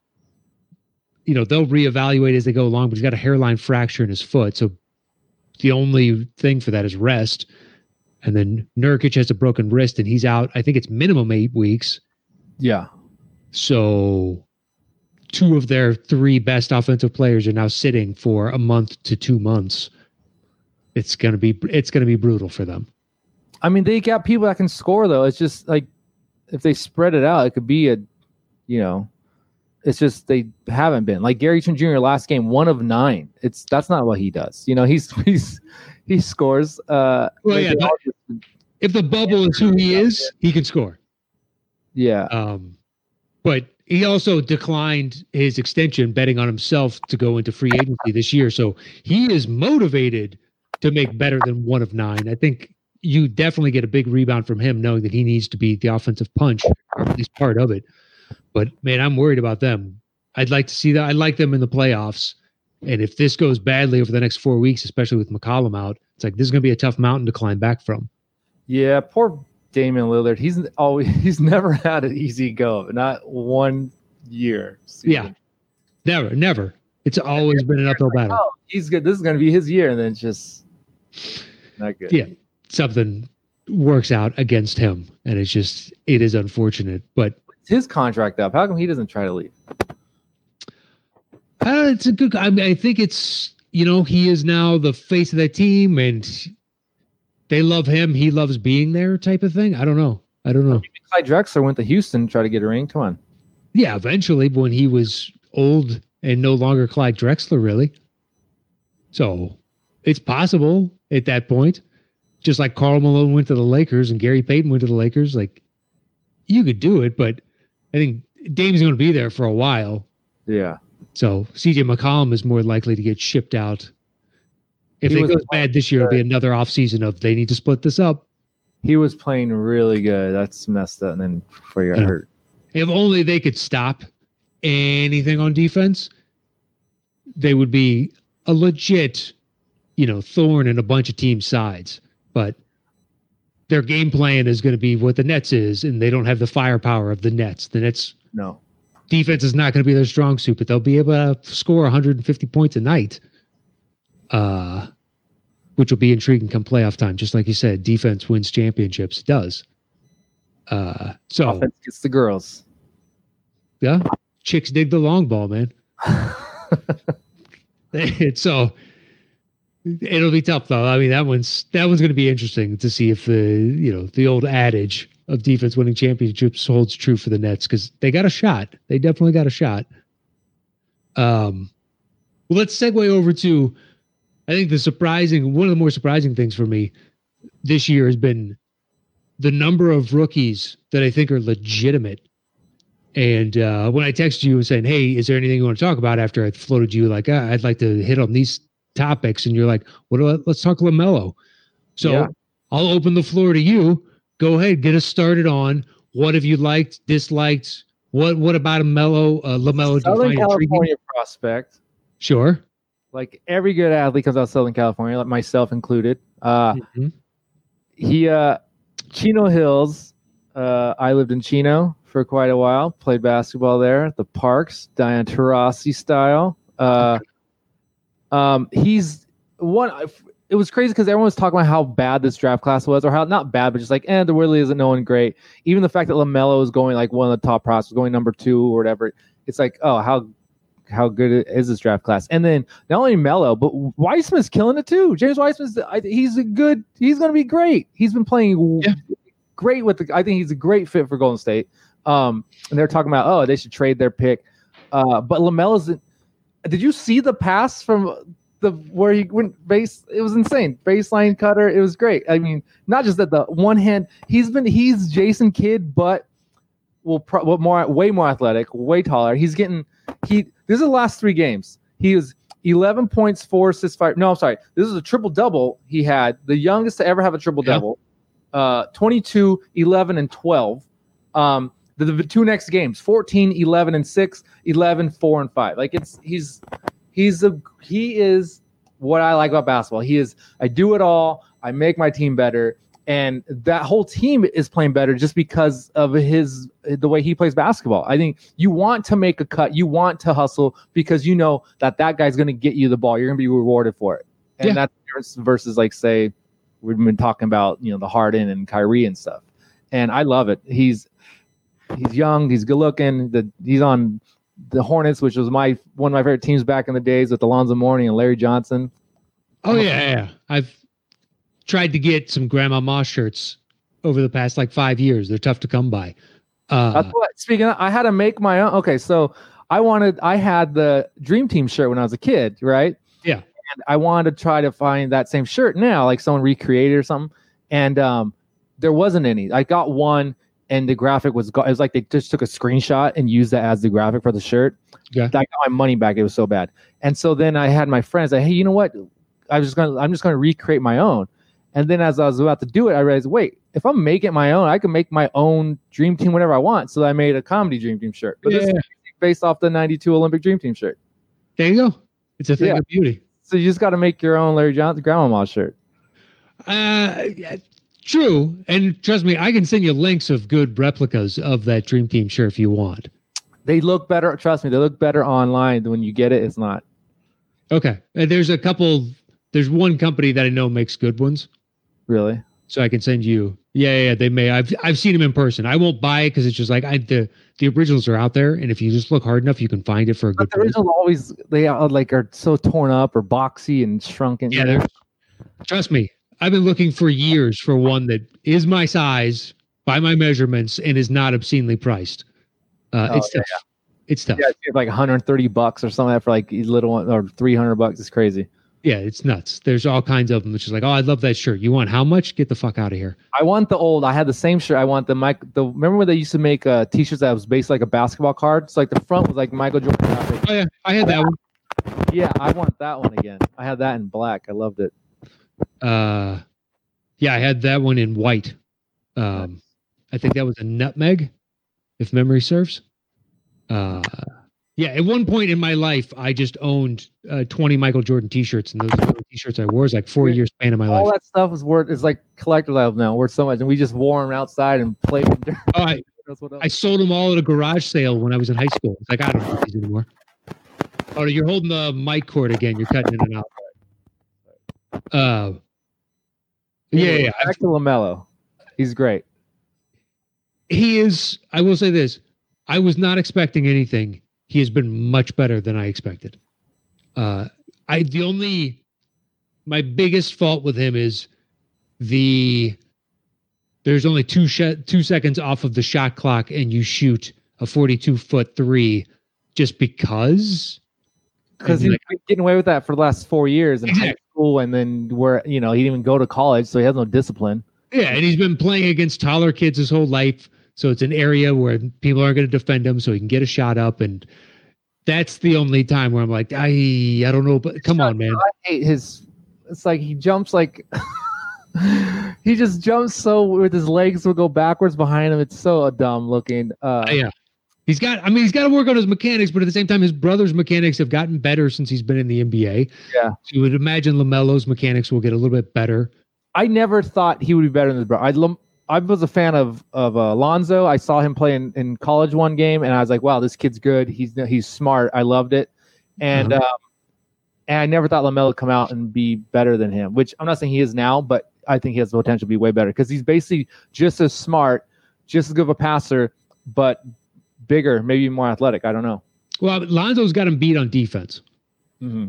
You know, they'll reevaluate as they go along, but he's got a hairline fracture in his foot. So the only thing for that is rest. And then Nurkic has a broken wrist and he's out. I think it's minimum eight weeks. Yeah. So two of their three best offensive players are now sitting for a month to two months. It's gonna be it's gonna be brutal for them. I mean, they got people that can score though. It's just like if they spread it out, it could be a, you know, it's just they haven't been like Gary Trent Jr. last game, one of nine. It's that's not what he does. You know, he's *laughs* he's he scores. Uh, well, yeah. if the bubble is who he is, he can score. Yeah. Um, but he also declined his extension, betting on himself to go into free agency this year. So he is motivated to make better than one of nine. I think you definitely get a big rebound from him, knowing that he needs to be the offensive punch, or at least part of it. But man, I'm worried about them. I'd like to see that. I like them in the playoffs. And if this goes badly over the next four weeks, especially with McCollum out, it's like this is going to be a tough mountain to climb back from. Yeah, poor Damian Lillard. He's always *laughs* he's never had an easy go. Not one year. Season. Yeah, never, never. It's always been an uphill battle. Oh, he's good. This is going to be his year, and then just not good. Yeah, something works out against him, and it's just it is unfortunate. But his contract up. How come he doesn't try to leave? Uh, it's a good. I, mean, I think it's you know he is now the face of that team, and they love him. He loves being there, type of thing. I don't know. I don't know. Clyde Drexler went to Houston to try to get a ring. Come on. Yeah, eventually, when he was old and no longer Clyde Drexler, really. So it's possible at that point. Just like Karl Malone went to the Lakers and Gary Payton went to the Lakers, like you could do it, but I think Dame's going to be there for a while. Yeah. So CJ McCollum is more likely to get shipped out. If he it goes bad this year, it'll be another offseason of they need to split this up. He was playing really good. That's messed up. And then before you got hurt. If only they could stop anything on defense, they would be a legit, you know, thorn in a bunch of team sides. But their game plan is going to be what the Nets is, and they don't have the firepower of the Nets. The Nets no defense is not going to be their strong suit, but they'll be able to score 150 points a night, uh, which will be intriguing come playoff time. Just like you said, defense wins championships. It does. Uh, so offense gets the girls. Yeah, chicks dig the long ball, man. It's *laughs* *laughs* so it'll be tough though. I mean, that one's that one's going to be interesting to see if the you know the old adage of defense winning championships holds true for the Nets because they got a shot. They definitely got a shot. Um, well, let's segue over to I think the surprising one of the more surprising things for me this year has been the number of rookies that I think are legitimate. And uh, when I texted you and saying, "Hey, is there anything you want to talk about?" After I floated you like, ah, "I'd like to hit on these topics," and you're like, "What? Do I, let's talk Lamelo." So yeah. I'll open the floor to you go ahead, get us started on what have you liked, disliked. What what about a mellow uh, Lamelo? Southern California intriguing? prospect. Sure. Like every good athlete comes out of Southern California, like myself included. Uh, mm-hmm. He uh, Chino Hills. Uh, I lived in Chino for quite a while. Played basketball there. The Parks, Diana Taurasi style. Uh, um, he's one it was crazy because everyone was talking about how bad this draft class was, or how not bad, but just like, eh, there really isn't no one great. Even the fact that Lamelo is going like one of the top prospects, going number two or whatever, it's like, oh, how how good is this draft class? And then not only Melo, but Wiseman's killing it too. James Wiseman's he's a good, he's going to be great. He's been playing yeah. great with the. I think he's a great fit for Golden State. Um, and they're talking about, oh, they should trade their pick. Uh, but Lamelo's. Did you see the pass from the where he went base. It was insane. Baseline cutter. It was great. I mean, not just that the one hand. He's been he's Jason Kidd, but well, pro, more way more athletic, way taller. He's getting he. This is the last three games. He was 11 points, four assists, five. No, I'm sorry. This is a triple double he had, the youngest to ever have a triple double. Yeah. Uh, 22, 11, and 12. Um, the, the two next games 14, 11, and 6, 11, 4, and 5. Like it's he's he's a he is what I like about basketball. He is I do it all. I make my team better, and that whole team is playing better just because of his the way he plays basketball. I think you want to make a cut, you want to hustle because you know that that guy's going to get you the ball. You're going to be rewarded for it, and yeah. that's versus like say we've been talking about you know the Harden and Kyrie and stuff, and I love it. He's he's young, he's good looking. The he's on the Hornets, which was my one of my favorite teams back in the days with Alonzo Mourning and Larry Johnson. Oh yeah, yeah. I've tried to get some Grandma Moss shirts over the past like five years. They're tough to come by. Uh, That's what. Speaking, of, I had to make my own. Okay, so I wanted. I had the Dream Team shirt when I was a kid, right? Yeah. And I wanted to try to find that same shirt now, like someone recreated or something. And um, there wasn't any. I got one and the graphic was go- it was like they just took a screenshot and used that as the graphic for the shirt. Yeah. I got my money back. It was so bad. And so then I had my friends like, hey, you know what? I was just gonna I'm just gonna recreate my own. And then as I was about to do it, I realized, wait, if I'm making my own, I can make my own dream team whatever I want. So I made a comedy dream team shirt. But this Yeah. is based off the 92 Olympic dream team shirt. There you go. It's a thing Yeah. of beauty. So you just got to make your own Larry Johnson grandma shirt. Uh, yeah, true. And trust me, I can send you links of good replicas of that Dream Team shirt if you want. They look better. Trust me, they look better online than when you get it. It's not. Okay. There's a couple. There's one company that I know makes good ones, Really? so I can send you. Yeah, yeah, they may. I've I've seen them in person. I won't buy it because it's just like I the the originals are out there, and if you just look hard enough, you can find it for a good But the price. originals always they are like are so torn up or boxy and shrunken. Yeah, they're- trust me. I've been looking for years for one that is my size by my measurements and is not obscenely priced. Uh, Oh, it's yeah, tough. It's tough. yeah, it's like 130 bucks or something like that for like little one or 300 bucks. It's crazy. Yeah, it's nuts. There's all kinds of them. It's just like, oh, I love that shirt. You want how much? Get the fuck out of here. I want the old. I had the same shirt. I want the Mike. The remember when they used to make uh, t-shirts that was based like a basketball card. So like the front was like Michael Jordan. graphic. Oh yeah, I had that one. Yeah, I want that one again. I had that in black. I loved it. Uh, yeah, I had that one in white. Um, I think that was a nutmeg, if memory serves. Uh, yeah, at one point in my life, I just owned uh, 20 Michael Jordan t-shirts, and those t-shirts I wore. Was like four years span of my All life. All that stuff is worth. Is like collector's item now. Worth so much, and we just wore them outside and played. Them during- Oh, I, *laughs* I sold them all at a garage sale when I was in high school. It's like I don't need these anymore. Oh, you're holding the mic cord again. You're cutting in and out. Uh, yeah, yeah. Back to Lamelo. He's great. he is. I will say this: I was not expecting anything. He has been much better than I expected. Uh, I the only my biggest fault with him is the there's only two sh- two seconds off of the shot clock, and you shoot a 42 foot three just because. because And, he's been getting away with that for the last four years high Exactly. School, and then where you know he didn't even go to college, so he has no discipline. Yeah, and he's been playing against taller kids his whole life. So it's an area where people aren't going to defend him, so he can get a shot up. And that's the only time where I'm like, I I don't know, but come on, man. I hate his. It's like he jumps like *laughs* he just jumps so with his legs will go backwards behind him. It's so dumb looking. Uh, yeah. He's got I mean, he's got to work on his mechanics, but at the same time, his brother's mechanics have gotten better since he's been in the NBA. Yeah. So you would imagine LaMelo's mechanics will get a little bit better. I never thought he would be better than his brother. I I was a fan of of uh, Lonzo. I saw him play in, in college one game, and I was like, "Wow, this kid's good. He's he's smart. I loved it." And Uh-huh. um, and I never thought Lamelo would come out and be better than him. Which I'm not saying he is now, but I think he has the potential to be way better because he's basically just as smart, just as good of a passer, but bigger, maybe more athletic. I don't know. Well, Lonzo's got him beat on defense. Mm-hmm.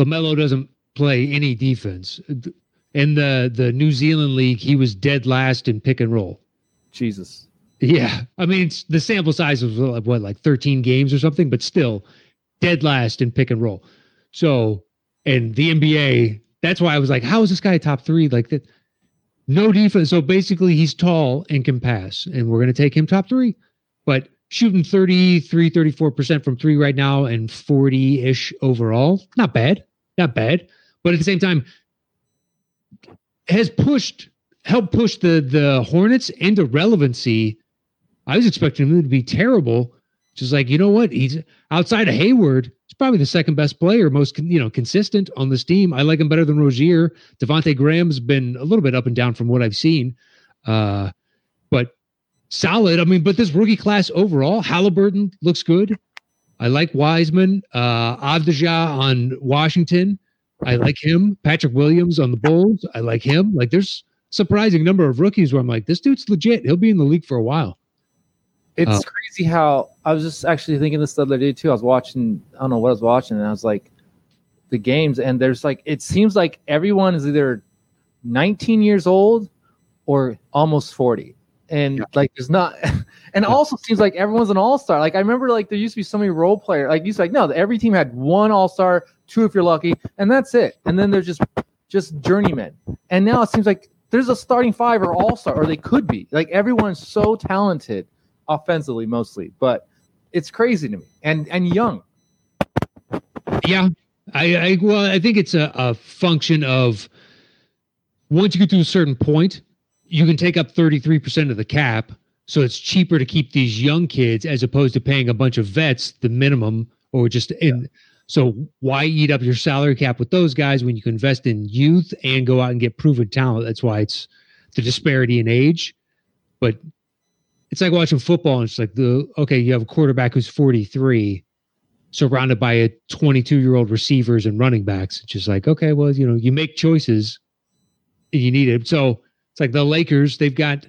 LaMelo doesn't play any defense. In the the New Zealand league, he was dead last in pick and roll. Jesus. Yeah, I mean it's, the sample size was like, what like 13 games or something, but still dead last in pick and roll. So, and the NBA, that's why I was like, how is this guy top three? Like that, no defense. So basically, he's tall and can pass, and we're going to take him top three. But shooting 33, 34 percent from three right now, and 40 ish overall, not bad, not bad. But at the same time, has pushed helped push the the Hornets into relevancy. I was expecting him to be terrible. Just like you know what, he's outside of Hayward. He's probably the second best player, most you know consistent on this team. I like him better than Rozier. Devonte Graham's been a little bit up and down from what I've seen, uh, solid. I mean, but this rookie class overall, Halliburton looks good. I like Wiseman, uh, Avdija on Washington. I like him. Patrick Williams on the Bulls. I like him. Like there's surprising number of rookies where I'm like, this dude's legit. He'll be in the league for a while. It's Uh, crazy how I was just actually thinking this the other day too. I was watching, I don't know what I was watching, and I was like, the games, and there's like, it seems like everyone is either 19 years old or almost 40. And Yeah. like, there's not, *laughs* and Yeah. also seems like everyone's an all star. Like, I remember like there used to be so many role player, like, used to like, no, every team had one all star, two if you're lucky, and that's it. And then they're just, just journeymen. And now it seems like there's a starting five or all star, or they could be. Like everyone's so talented offensively, mostly, but it's crazy to me. And and young. Yeah, I, I well, I think it's a, a function of once you get to a certain point, you can take up 33% of the cap. So it's cheaper to keep these young kids as opposed to paying a bunch of vets the minimum or just in. Yeah. So why eat up your salary cap with those guys when you can invest in youth and go out and get proven talent? That's why it's the disparity in age. But it's like watching football and it's like the okay, you have a quarterback who's 43 surrounded by a 22 year old receivers and running backs. It's just like, okay, well, you know, you make choices and you need it. So it's like the Lakers, they've got,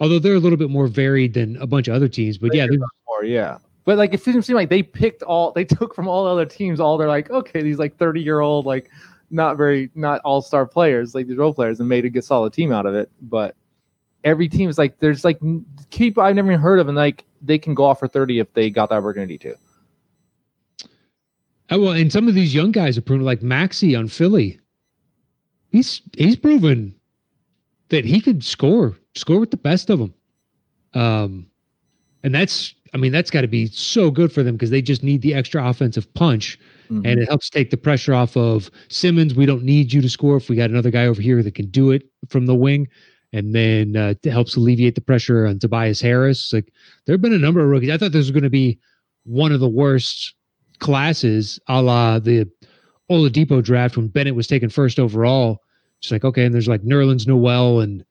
although they're a little bit more varied than a bunch of other teams, but yeah, more, yeah. But like it didn't seem like they picked all, they *laughs* took from all other teams, all they're like, okay, these like 30 year old, like not very, not all star players, like these role players, and made a good solid team out of it. But every team is like, there's like people I've never even heard of, and like they can go off for 30 if they got the opportunity to. Oh, well, and some of these young guys are proven like Maxey on Philly. He's he's proven that he could score, score with the best of them. Um, and that's I mean that's got to be so good for them because they just need the extra offensive punch, mm-hmm. and it helps take the pressure off of Simmons. We don't need you to score if we got another guy over here that can do it from the wing and then uh, it helps alleviate the pressure on Tobias Harris. Like there have been a number of rookies. I thought this was going to be one of the worst classes, a la the Oladipo draft when Bennett was taken first overall. It's like okay, and there's like Nerlens Noel, and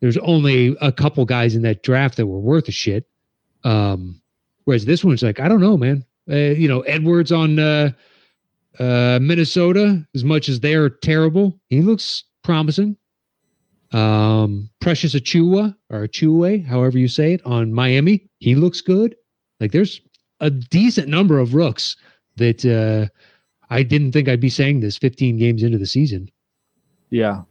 there's only a couple guys in that draft that were worth a shit. Um, whereas this one's like I don't know, man. Uh, you know, Edwards on uh, uh, Minnesota, as much as they're terrible, he looks promising. Um, Precious Achiuwa or Achua, however you say it, on Miami, he looks good. Like there's a decent number of rooks that uh, I didn't think I'd be saying this 15 games into the season. Yeah.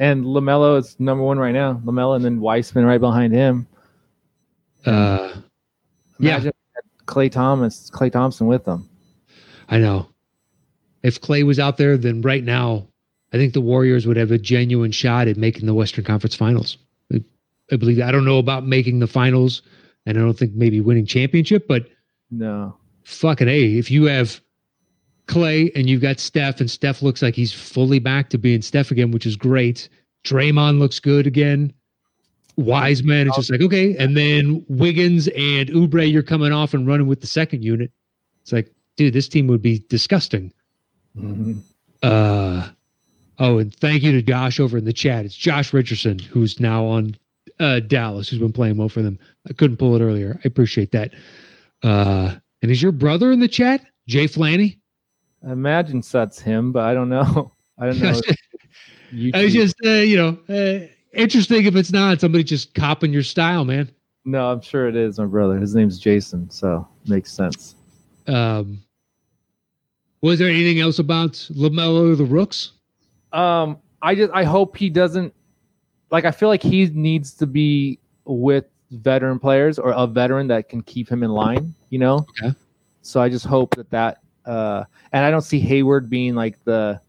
And LaMelo is number one right now. LaMelo and then Wiseman right behind him. Uh, yeah. Clay Thomas, Klay Thompson with them. I know. If Klay was out there, then right now, I think the Warriors would have a genuine shot at making the Western Conference Finals. I, I believe. I don't know about making the finals, and I don't think maybe winning championship, but no. Fucking A. If you have Klay and you've got Steph, and Steph looks like he's fully back to being Steph again, which is great. Draymond looks good again. Wiseman, it's just like, okay. And then Wiggins and Oubre, you're coming off and running with the second unit. It's like, dude, this team would be disgusting. Mm-hmm. Uh, oh, and thank you to Josh over in the chat. It's Josh Richardson, who's now on uh, Dallas, who's been playing well for them. I couldn't pull it earlier. I appreciate that. Uh, and is your brother in the chat, Jay Flanny? I imagine that's him, but I don't know. *laughs* I don't know. *laughs* I was just, uh, you know, uh, interesting if it's not somebody just copping your style, man. No, I'm sure it is my brother. His name's Jason, so makes sense. Um, was there anything else about Lamelo or the Rooks? Um, I just I hope he doesn't like. I feel like he needs to be with veteran players or a veteran that can keep him in line, you know? Okay. So I just hope that that, uh, and I don't see Hayward being like the,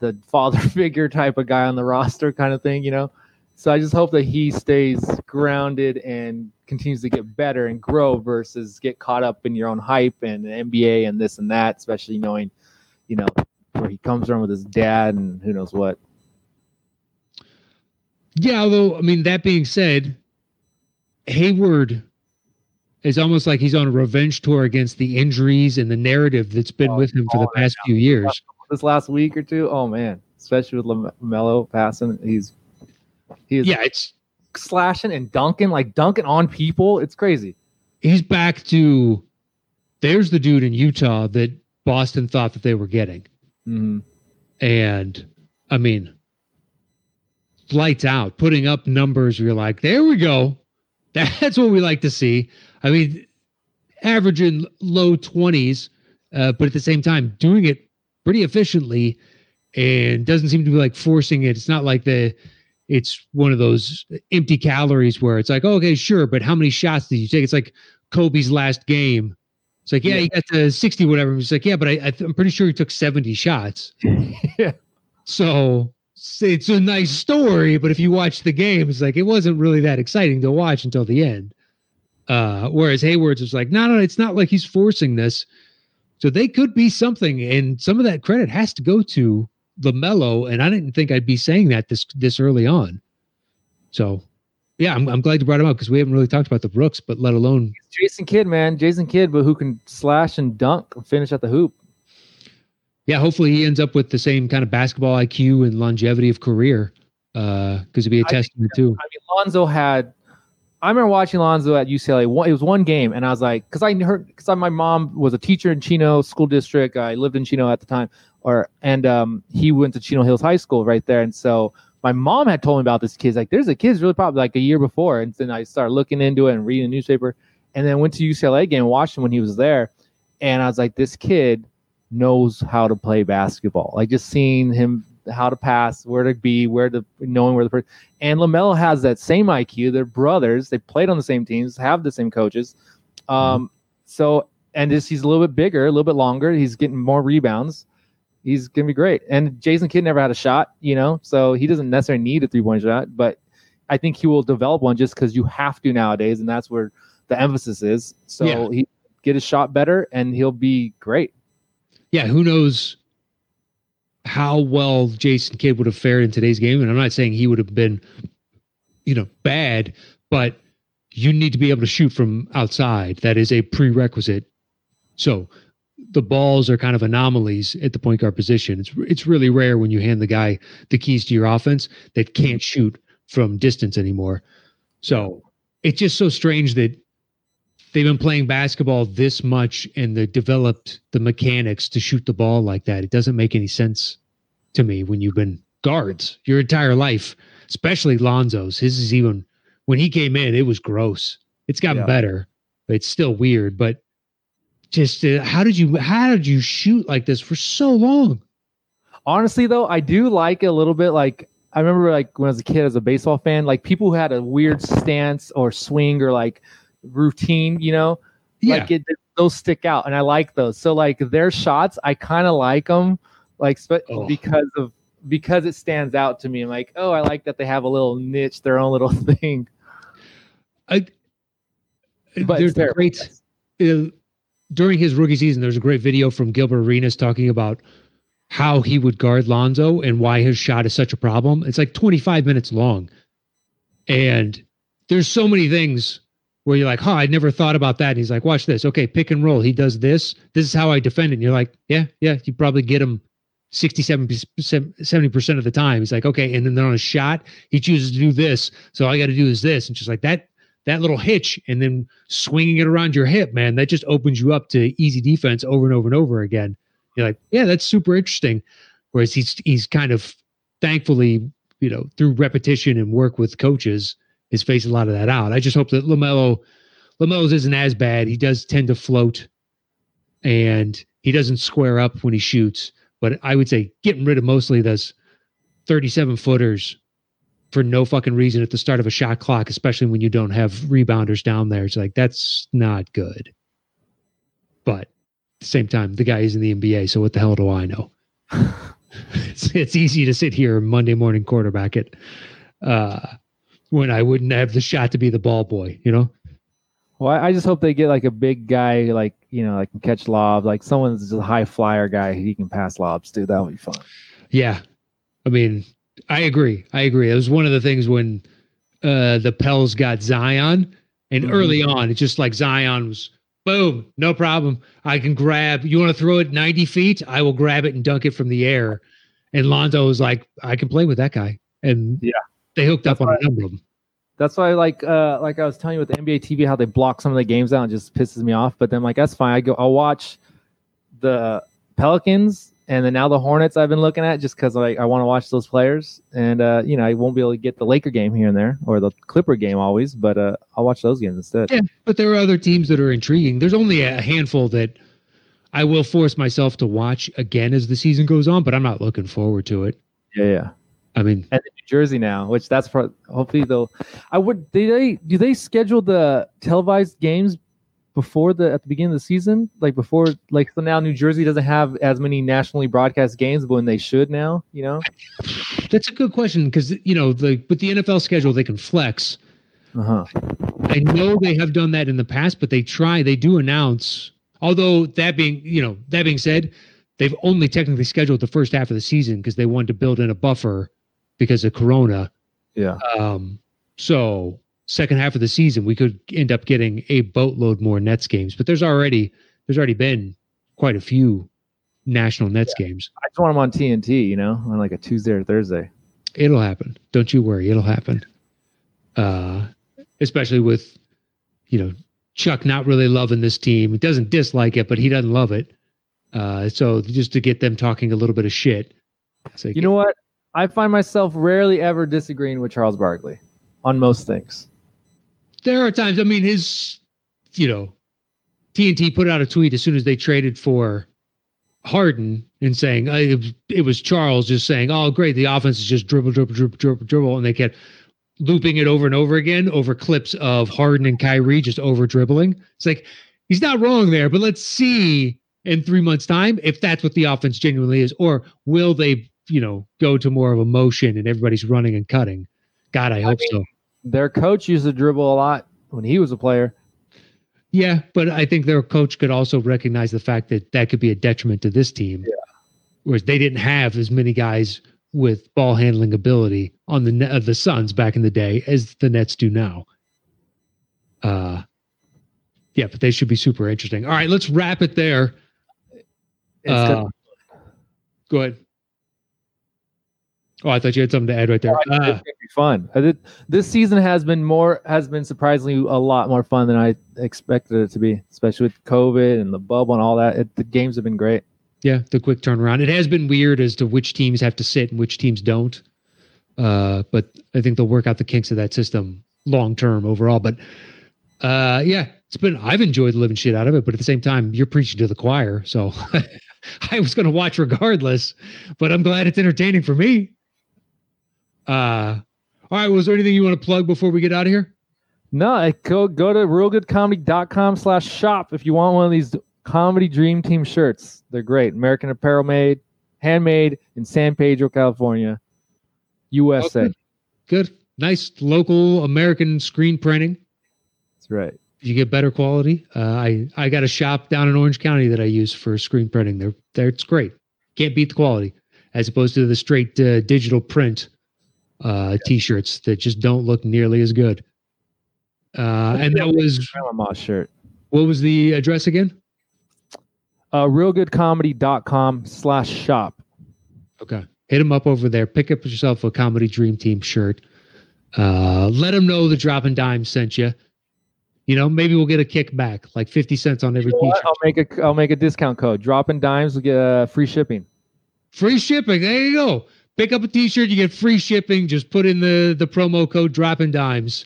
the father *laughs* figure type of guy on the roster kind of thing, you know? So I just hope that he stays grounded and continues to get better and grow versus get caught up in your own hype and NBA and this and that, especially knowing, you know, where he comes from with his dad and who knows what. Yeah, although I mean that being said, Hayward is almost like he's on a revenge tour against the injuries and the narrative that's been oh, with him for the past few years. This last week or two, oh man, especially with LaMelo passing, he's he's yeah, it's slashing and dunking like dunking on people. It's crazy. He's back to there's the dude in Utah that Boston thought that they were getting, mm-hmm. and I mean, lights out, putting up numbers. You're like, there we go. *laughs* That's what we like to see. I mean, averaging low 20s, uh, but at the same time, doing it pretty efficiently and doesn't seem to be like forcing it. It's not like the, it's one of those empty calories where it's like, oh, okay, sure, but how many shots did you take? It's like Kobe's last game. It's like, yeah, yeah. he got to 60, whatever. It's like, yeah, but I, I am pretty sure he took 70 shots. *laughs* yeah. So it's a nice story, but if you watch the game, it's like it wasn't really that exciting to watch until the end. Uh, whereas Hayward's was like, no, no, it's not like he's forcing this. So they could be something, and some of that credit has to go to LaMelo. And I didn't think I'd be saying that this this early on. So, yeah, I'm, I'm glad you brought him up because we haven't really talked about the Brooks, but let alone Jason Kidd, man, Jason Kidd, but who can slash and dunk and finish at the hoop. Yeah, hopefully he ends up with the same kind of basketball IQ and longevity of career Uh, because uh, it'd be a testament too. I mean, Lonzo had I remember watching Lonzo at UCLA. It was one game, and I was like, because I heard, because my mom was a teacher in Chino School District. I lived in Chino at the time, or and um, he went to Chino Hills High School right there, and so my mom had told me about this kid. Like, there's a kid's really popular, like a year before, and then I started looking into it and reading the newspaper, and then went to UCLA game, watched him when he was there, and I was like, this kid knows how to play basketball. Like just seeing him how to pass, where to be, where to knowing where the person. And Lamelo has that same IQ. They're brothers. They played on the same teams, have the same coaches. Um, so and just he's a little bit bigger, a little bit longer. He's getting more rebounds. He's gonna be great. And Jason Kidd never had a shot, you know, so he doesn't necessarily need a three point shot, but I think he will develop one just because you have to nowadays, and that's where the emphasis is. So yeah. he get his shot better, and he'll be great. Yeah, who knows how well Jason Kidd would have fared in today's game. And I'm not saying he would have been, you know, bad, but you need to be able to shoot from outside. That is a prerequisite. So the balls are kind of anomalies at the point guard position. It's it's really rare when you hand the guy the keys to your offense that can't shoot from distance anymore. So it's just so strange that they've been playing basketball this much and they developed the mechanics to shoot the ball like that. It doesn't make any sense to me when you've been guards your entire life, especially Lonzo's. His is even when he came in, it was gross. It's gotten yeah. better, but it's still weird. But just uh, how did you how did you shoot like this for so long? Honestly, though, I do like it a little bit. Like I remember, like when I was a kid, as a baseball fan, like people who had a weird stance or swing or like routine, you know, yeah. like it, those stick out, and I like those. So like their shots, I kind of like them, like oh. because of because it stands out to me. I'm like, oh, I like that they have a little niche, their own little *laughs* thing. I, but there's a great uh, during his rookie season. There's a great video from Gilbert Arenas talking about how he would guard Lonzo and why his shot is such a problem. It's like 25 minutes long, and there's so many things where you're like, huh, I never thought about that. And he's like, watch this. Okay, pick and roll. He does this. This is how I defend it. And you're like, yeah, yeah, you probably get him 67 70% of the time. He's like, okay. And then they're on a shot, he chooses to do this. So all I got to do is this. And just like that, that little hitch and then swinging it around your hip, man, that just opens you up to easy defense over and over and over again. You're like, yeah, that's super interesting. Whereas he's, he's kind of thankfully, you know, through repetition and work with coaches, is phasing a lot of that out. I just hope that Lamelo Lamelo's isn't as bad. He does tend to float, and he doesn't square up when he shoots. But I would say getting rid of mostly those thirty-seven footers for no fucking reason at the start of a shot clock, especially when you don't have rebounders down there. It's like that's not good. But at the same time, the guy is in the NBA, so what the hell do I know? *laughs* it's, it's easy to sit here Monday morning quarterback it. Uh, when I wouldn't have the shot to be the ball boy, you know? Well, I just hope they get like a big guy, like, you know, like can catch lobs, like someone's just a high flyer guy. He can pass lobs, dude. That would be fun. Yeah. I mean, I agree. I agree. It was one of the things when uh, the Pels got Zion, and mm-hmm. early on, it's just like Zion was boom, no problem. I can grab. You want to throw it ninety feet? I will grab it and dunk it from the air. And Lonzo was like, I can play with that guy. And yeah, they hooked up on a number of them. That's why, like, uh, like I was telling you with NBA TV, how they block some of the games out and just pisses me off. But then, like, that's fine. I go, I'll watch the Pelicans and then now the Hornets. I've been looking at just because like I want to watch those players, and uh, you know, I won't be able to get the Laker game here and there or the Clipper game always, but uh, I'll watch those games instead. Yeah, but there are other teams that are intriguing. There's only a handful that I will force myself to watch again as the season goes on, but I'm not looking forward to it. Yeah, yeah. I mean, and New Jersey now, which that's for hopefully they'll. I would. Do they do they schedule the televised games before the at the beginning of the season? Like before, like so now New Jersey doesn't have as many nationally broadcast games, but when they should now, you know. That's a good question because you know the with the NFL schedule they can flex. Uh huh. I know they have done that in the past, but they try. They do announce. Although that being you know that being said, they've only technically scheduled the first half of the season because they wanted to build in a buffer because of Corona. Yeah. Um, so second half of the season, we could end up getting a boatload more Nets games. But there's already there's already been quite a few national Nets yeah. games. I just want them on TNT, you know, on like a Tuesday or Thursday. It'll happen. Don't you worry. It'll happen. Uh, especially with, you know, Chuck not really loving this team. He doesn't dislike it, but he doesn't love it. Uh, so just to get them talking a little bit of shit. Like, you know what? I find myself rarely ever disagreeing with Charles Barkley on most things there are times. I mean, his, you know, TNT put out a tweet as soon as they traded for Harden and saying uh, it, was, Charles just saying, "Oh, great, the offense is just dribble, dribble, dribble, dribble, dribble," and they kept looping it over and over again over clips of Harden and Kyrie just over dribbling. It's like he's not wrong there, but let's see in three months' time if that's what the offense genuinely is, or will they, you know, go to more of a motion and everybody's running and cutting? God, I hope I mean, so their coach used to dribble a lot when he was a player. Yeah, but I think their coach could also recognize the fact that that could be a detriment to this team. Yeah. Whereas they didn't have as many guys with ball handling ability on the uh, the Suns back in the day as the Nets do now. Uh yeah, but they should be super interesting. All right, let's wrap it there. Uh, go ahead. Oh, I thought you had something to add right there. Oh, uh, be fun. Did, this season has been more has been surprisingly a lot more fun than I expected it to be, especially with COVID and the bubble and all that. It, the games have been great. Yeah, the quick turnaround. It has been weird as to which teams have to sit and which teams don't. Uh, but I think they'll work out the kinks of that system long term overall. But uh, yeah, it's been I've enjoyed the living shit out of it, but at the same time, you're preaching to the choir. So *laughs* I was going to watch regardless, but I'm glad it's entertaining for me. Uh, all right. Was there anything you want to plug before we get out of here? No, go go to realgoodcomedy.com slash shop if you want one of these comedy dream team shirts. They're great. American apparel made, handmade in San Pedro, California, USA. Oh, good. Nice local American screen printing. That's right. You get better quality. Uh, I I got a shop down in Orange County that I use for screen printing. They're, they're it's great. Can't beat the quality as opposed to the straight uh, digital print uh, t-shirts that just don't look nearly as good. Uh, and that was Grandma shirt. What was the address again? Uh, realgoodcomedy.com slash shop. Okay. Hit them up over there. Pick up yourself a Comedy Dream Team shirt. Uh, let them know the Dropping Dime sent you. You know, maybe we'll get a kickback, like fifty cents on every you know t-shirt. I'll make a I'll make a discount code. Dropping dimes will get uh, free shipping. Free shipping. There you go pick up a t-shirt you get free shipping. Just put in the the promo code dropping dimes.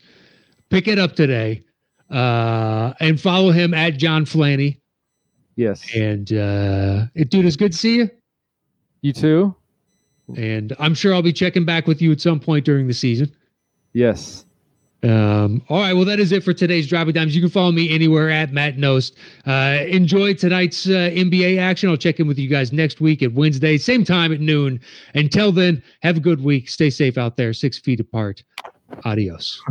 Pick it up today uh and follow him at john flanny. Yes. And uh it, dude it's good to see you. You too? And i'm sure i'll be checking back with you at some point during the season. Yes um, all right. Well, that is it for today's Dropping Dimes. You can follow me anywhere at Matt Knost. Uh, enjoy tonight's uh, NBA action. I'll check in with you guys next week at Wednesday, same time at noon. Until then, have a good week. Stay safe out there, six feet apart. Adios.